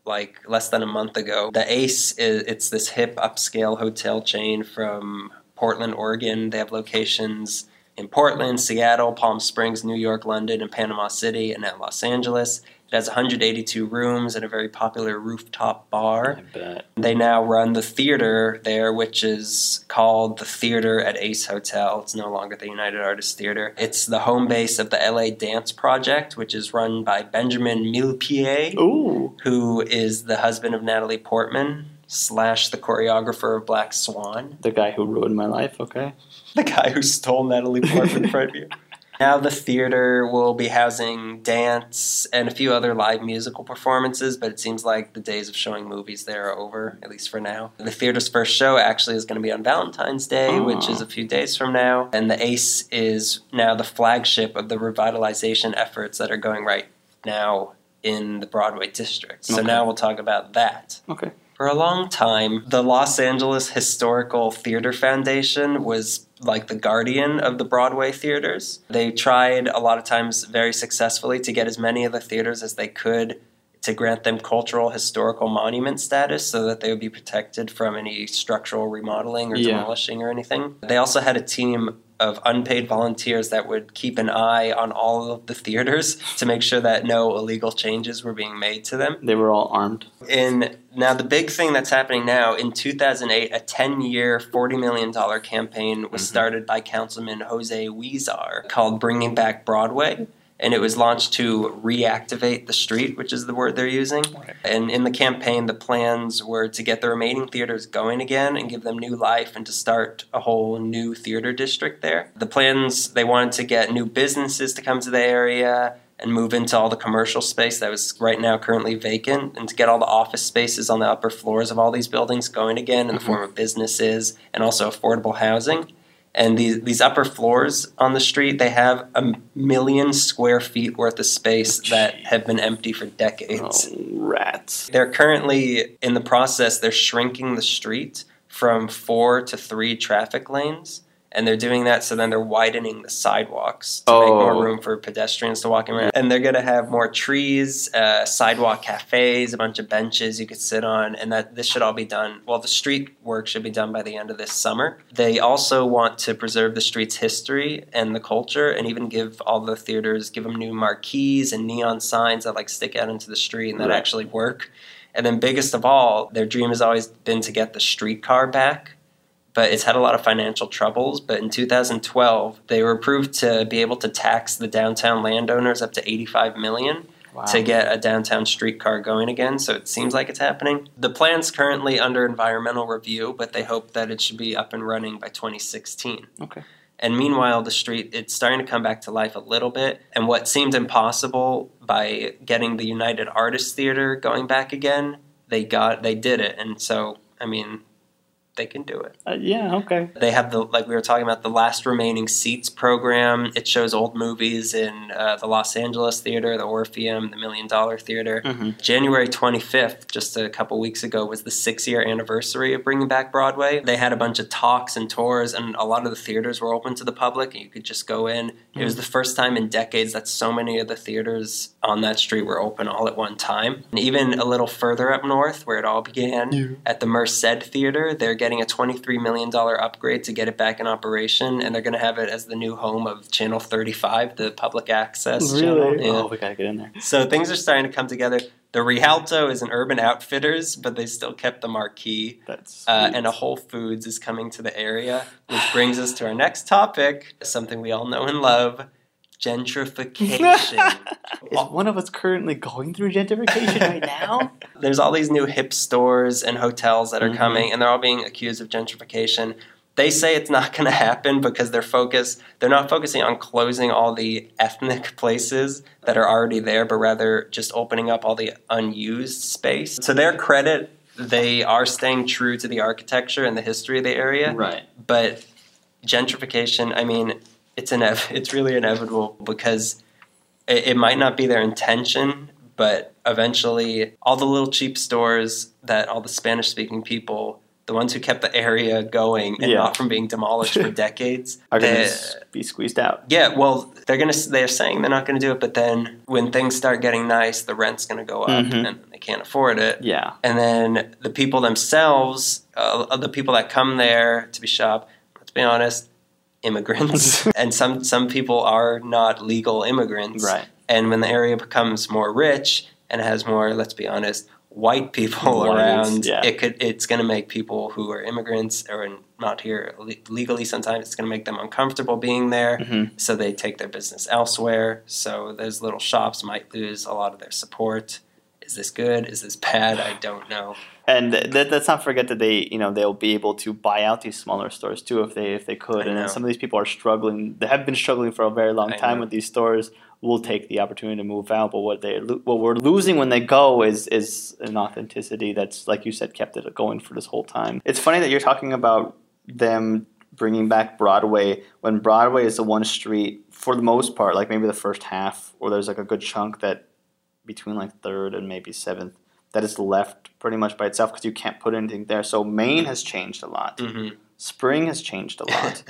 Speaker 1: like less than a month ago. The Ace is it's this hip upscale hotel chain from Portland, Oregon. They have locations in Portland, Seattle, Palm Springs, New York, London, and Panama City, and at Los Angeles. It has 182 rooms and a very popular rooftop bar.
Speaker 2: I bet.
Speaker 1: They now run the theater there, which is called the Theater at Ace Hotel. It's no longer the United Artists Theater. It's the home base of the LA Dance Project, which is run by Benjamin Millepied,
Speaker 2: Ooh.
Speaker 1: who is the husband of Natalie Portman slash the choreographer of Black Swan,
Speaker 2: The guy who ruined my life. Okay.
Speaker 1: the guy who stole Natalie Portman from you. Now the theater will be housing dance and a few other live musical performances, but it seems like the days of showing movies there are over, at least for now. The theater's first show actually is going to be on Valentine's Day,
Speaker 2: Oh.
Speaker 1: which is a few days from now, and the Ace is now the flagship of the revitalization efforts that are going right now in the Broadway district. So
Speaker 2: Okay.
Speaker 1: now we'll talk about that.
Speaker 2: Okay.
Speaker 1: For a long time, the Los Angeles Historical Theater Foundation was like the guardian of the Broadway theaters. They tried a lot of times very successfully to get as many of the theaters as they could to grant them cultural historical monument status so that they would be protected from any structural remodeling or
Speaker 2: Yeah.
Speaker 1: demolishing or anything. They also had a team of unpaid volunteers that would keep an eye on all of the theaters to make sure that no illegal changes were being made to them
Speaker 2: They were all armed.
Speaker 1: in now the big thing that's happening now in 2008 a 10-year 40 million dollar campaign was
Speaker 2: Mhm.
Speaker 1: started by councilman jose Huizar called bringing back broadway and it was launched to reactivate the street which is the word they're using
Speaker 2: Right.
Speaker 1: and in the campaign the plans were to get the remaining theaters going again and give them new life and to start a whole new theater district there the plans they wanted to get new businesses to come to the area and move into all the commercial space that was right now currently vacant and to get all the office spaces on the upper floors of all these buildings going again in the
Speaker 2: Mhm.
Speaker 1: form of businesses and also affordable housing. And these these upper floors on the street, they have a million square feet worth of space oh, that have been empty for decades.
Speaker 2: Oh, rats.
Speaker 1: They're currently in the process, they're shrinking the street from four to three traffic lanes. And they're doing that so then they're widening the sidewalks to make more
Speaker 2: Oh.
Speaker 1: room for pedestrians to walk around. And they're going to have more trees, uh, sidewalk cafes, a bunch of benches you could sit on. And that this should all be done. Well, the street work should be done by the end of this summer. They also want to preserve the street's history and the culture and even give all the theaters, give them new marquees and neon signs that like stick out into the street and that
Speaker 2: Right.
Speaker 1: actually work. And then, biggest of all, their dream has always been to get the streetcar back, but it's had a lot of financial troubles. But in 2012, they were approved to be able to tax the downtown landowners up to 85 million
Speaker 2: Wow.
Speaker 1: to get a downtown streetcar going again. So it seems like it's happening. The plan's currently under environmental review, but they hope that it should be up and running by 2016.
Speaker 2: Okay.
Speaker 1: And meanwhile, the street it's starting to come back to life a little bit. And what seemed impossible by getting the United Artists Theater going back again, they got they did it. And so, I mean, they can do it.
Speaker 2: Uh, yeah, okay.
Speaker 1: They have the like we were talking about the last remaining seats program. It shows old movies in uh, the Los Angeles Theater, the Orpheum, the Million Dollar Theater.
Speaker 2: hmm
Speaker 1: January 25th, just a couple weeks ago, was the six year anniversary of bringing back Broadway. They had a bunch of talks and tours, and a lot of the theaters were open to the public, and you could just go in. It was the first time in decades that so many of the theaters on that street were open all at one time. And even a little further up north, where it all began, at the Merced Theater, they're getting a $23 million upgrade to get it back in operation, and they're going to have it as the new home of Channel 35, the public access channel.
Speaker 2: Really?
Speaker 1: Yeah.
Speaker 2: Oh, we gotta get in there.
Speaker 1: So things are starting to come together. The Rialto is an Urban Outfitters, but they still kept the marquee.
Speaker 2: That's
Speaker 1: Uh, and a Whole Foods is coming to the area, which brings us to our next topic, something we all know and love gentrification.
Speaker 2: Is one of us currently going through gentrification right now?
Speaker 1: There's all these new hip stores and hotels that are
Speaker 2: Mhm.
Speaker 1: coming, and they're all being accused of gentrification. They say it's not going to happen because they're focused. They're not focusing on closing all the ethnic places that are already there, but rather just opening up all the unused space. To their credit, they are staying true to the architecture and the history of the area.
Speaker 2: Right.
Speaker 1: But gentrification, I mean, it's inev- It's really inevitable because it, it might not be their intention, but eventually, all the little cheap stores that all the Spanish-speaking people, the ones who kept the area going and
Speaker 2: Yeah.
Speaker 1: not from being demolished for decades,
Speaker 2: Are gonna be squeezed out.
Speaker 1: yeah, well, they're gonna. They're saying they're not gonna do it, but then when things start getting nice, the rent's gonna go up,
Speaker 2: Mhm.
Speaker 1: and they can't afford it.
Speaker 2: Yeah.
Speaker 1: And then the people themselves, uh, the people that come there to be shop, let's be honest, immigrants, and some some people are not legal immigrants.
Speaker 2: Right.
Speaker 1: And when the area becomes more rich and has more, let's be honest, white people
Speaker 2: Whites,
Speaker 1: around,
Speaker 2: yeah.
Speaker 1: it could it's going to make people who are immigrants or not here le- legally. Sometimes it's going to make them uncomfortable being there,
Speaker 2: hmm
Speaker 1: so they take their business elsewhere. So those little shops might lose a lot of their support. Is this good? Is this bad? I don't know.
Speaker 2: And th- let's not forget that they, you know, they'll be able to buy out these smaller stores too if they if they could.
Speaker 1: I
Speaker 2: and
Speaker 1: know.
Speaker 2: some of these people are struggling. They have been struggling for a very long
Speaker 1: I
Speaker 2: time
Speaker 1: know.
Speaker 2: with these stores. Will take the opportunity to move out, but what they lo- what we're losing when they go is is an authenticity that's like you said kept it going for this whole time. It's funny that you're talking about them bringing back Broadway when Broadway is the one street for the most part, like maybe the first half, or there's like a good chunk that between like third and maybe seventh that is left pretty much by itself because you can't put anything there. So Main has changed a lot.
Speaker 1: hmm
Speaker 2: Spring has changed a lot.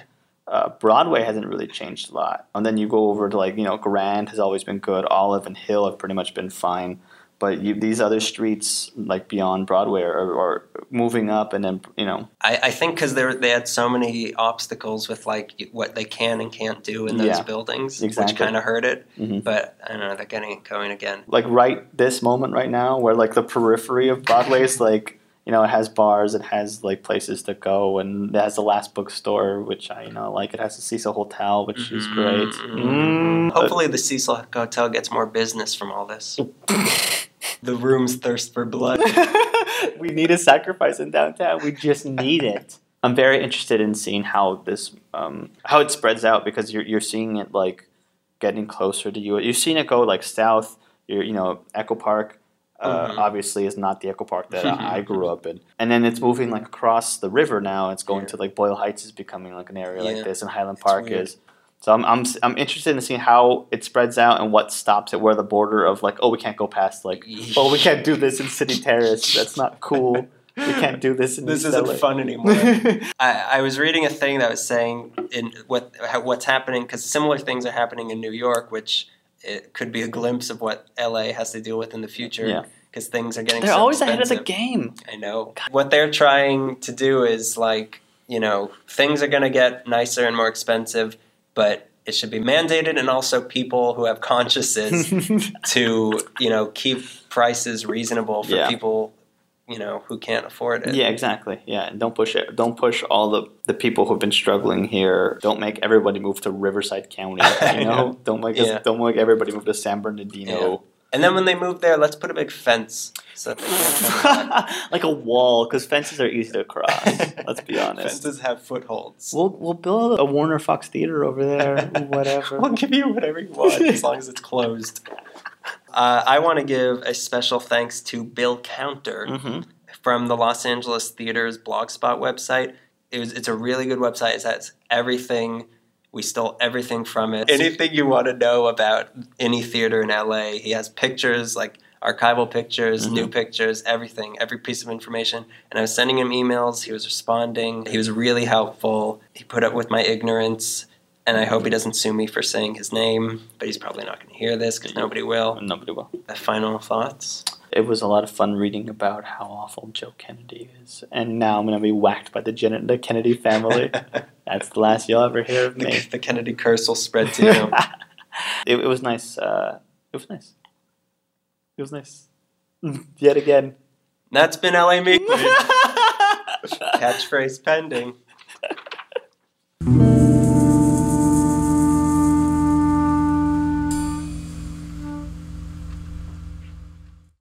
Speaker 2: uh, Broadway hasn't really changed a lot. And then you go over to like you know Grand has always been good. Olive and Hill have pretty much been fine. But you, these other streets like beyond Broadway are, are moving up, and then you know
Speaker 1: I, I think because they they had so many obstacles with like what they can and can't do in those
Speaker 2: Yeah,
Speaker 1: buildings,
Speaker 2: exactly.
Speaker 1: which kind of hurt it.
Speaker 2: Mhm.
Speaker 1: But I don't know, they're getting it going again.
Speaker 2: like right this moment right now where like the periphery of Broadway is like you know it has bars it has like places to go and it has the last bookstore which I you know like it has the Cecil Hotel which is great
Speaker 1: Mhm.
Speaker 2: Mm.
Speaker 1: Hopefully, the Cecil Hotel gets more business from all this. the room's thirst for blood.
Speaker 2: we need a sacrifice in downtown we just need it I'm very interested in seeing how this um, how it spreads out because you're, you're seeing it like getting closer to you you're seeing it go like south you're you know Echo Park uh,
Speaker 1: Mhm.
Speaker 2: obviously is not the Echo Park that I grew up in. And then it's moving like across the river now. It's going
Speaker 1: Yeah.
Speaker 2: to like Boyle Heights is becoming like an area
Speaker 1: Yeah.
Speaker 2: like this, and Highland
Speaker 1: It's
Speaker 2: Park
Speaker 1: weird.
Speaker 2: is. So I'm, I'm I'm interested in seeing how it spreads out and what stops it. Where the border of like, oh, we can't go past like, oh, we can't do this in City Terrace. That's not cool. We can't do this in
Speaker 1: This
Speaker 2: East
Speaker 1: isn't
Speaker 2: LA.
Speaker 1: fun anymore. I, I was reading a thing that was saying in what what's happening because similar things are happening in New York, which it could be a glimpse of what LA has to deal with in the future.
Speaker 2: Yeah.
Speaker 1: because things are getting.
Speaker 2: They're
Speaker 1: so
Speaker 2: always ahead of the game.
Speaker 1: I know. What they're trying to do is like, you know, things are going to get nicer and more expensive, but it should be mandated and also people who have consciences to, you know, keep prices reasonable for
Speaker 2: Yeah.
Speaker 1: people, you know, who can't afford it.
Speaker 2: Yeah, exactly. Yeah, and don't push it. Don't push all the the people who've been struggling here. Don't make everybody move to Riverside County. You know,
Speaker 1: know.
Speaker 2: don't make
Speaker 1: Yeah.
Speaker 2: us, don't make everybody move to San Bernardino.
Speaker 1: And then when they move there, let's put a big fence so that they can't come back.
Speaker 2: like a wall, because fences are easy to cross. Let's be honest.
Speaker 1: Fences have footholds.
Speaker 2: We'll we'll build a Warner Fox Theater over there. Whatever.
Speaker 1: We'll give you whatever you want as long as it's closed. Uh, I want to give a special thanks to Bill Counter
Speaker 2: hmm
Speaker 1: from the Los Angeles Theater's Blogspot website. It was, it's a really good website. It has everything. We stole everything from it. Anything you want to know about any theater in LA, he has pictures like archival pictures,
Speaker 2: Mhm.
Speaker 1: new pictures, everything, every piece of information. And I was sending him emails. He was responding. He was really helpful. He put up with my ignorance. And I hope he doesn't sue me for saying his name, but he's probably not going to hear this because nobody will.
Speaker 2: Nobody will.
Speaker 1: Final thoughts?
Speaker 2: It was a lot of fun reading about how awful Joe Kennedy is, and now I'm gonna be whacked by the, Jen- the Kennedy family. That's the last you'll ever hear of me.
Speaker 1: the, the Kennedy curse will spread to you.
Speaker 2: it, it was nice. Uh, it was nice. It was nice. Yet again.
Speaker 1: That's been LA Meekly. Catchphrase pending.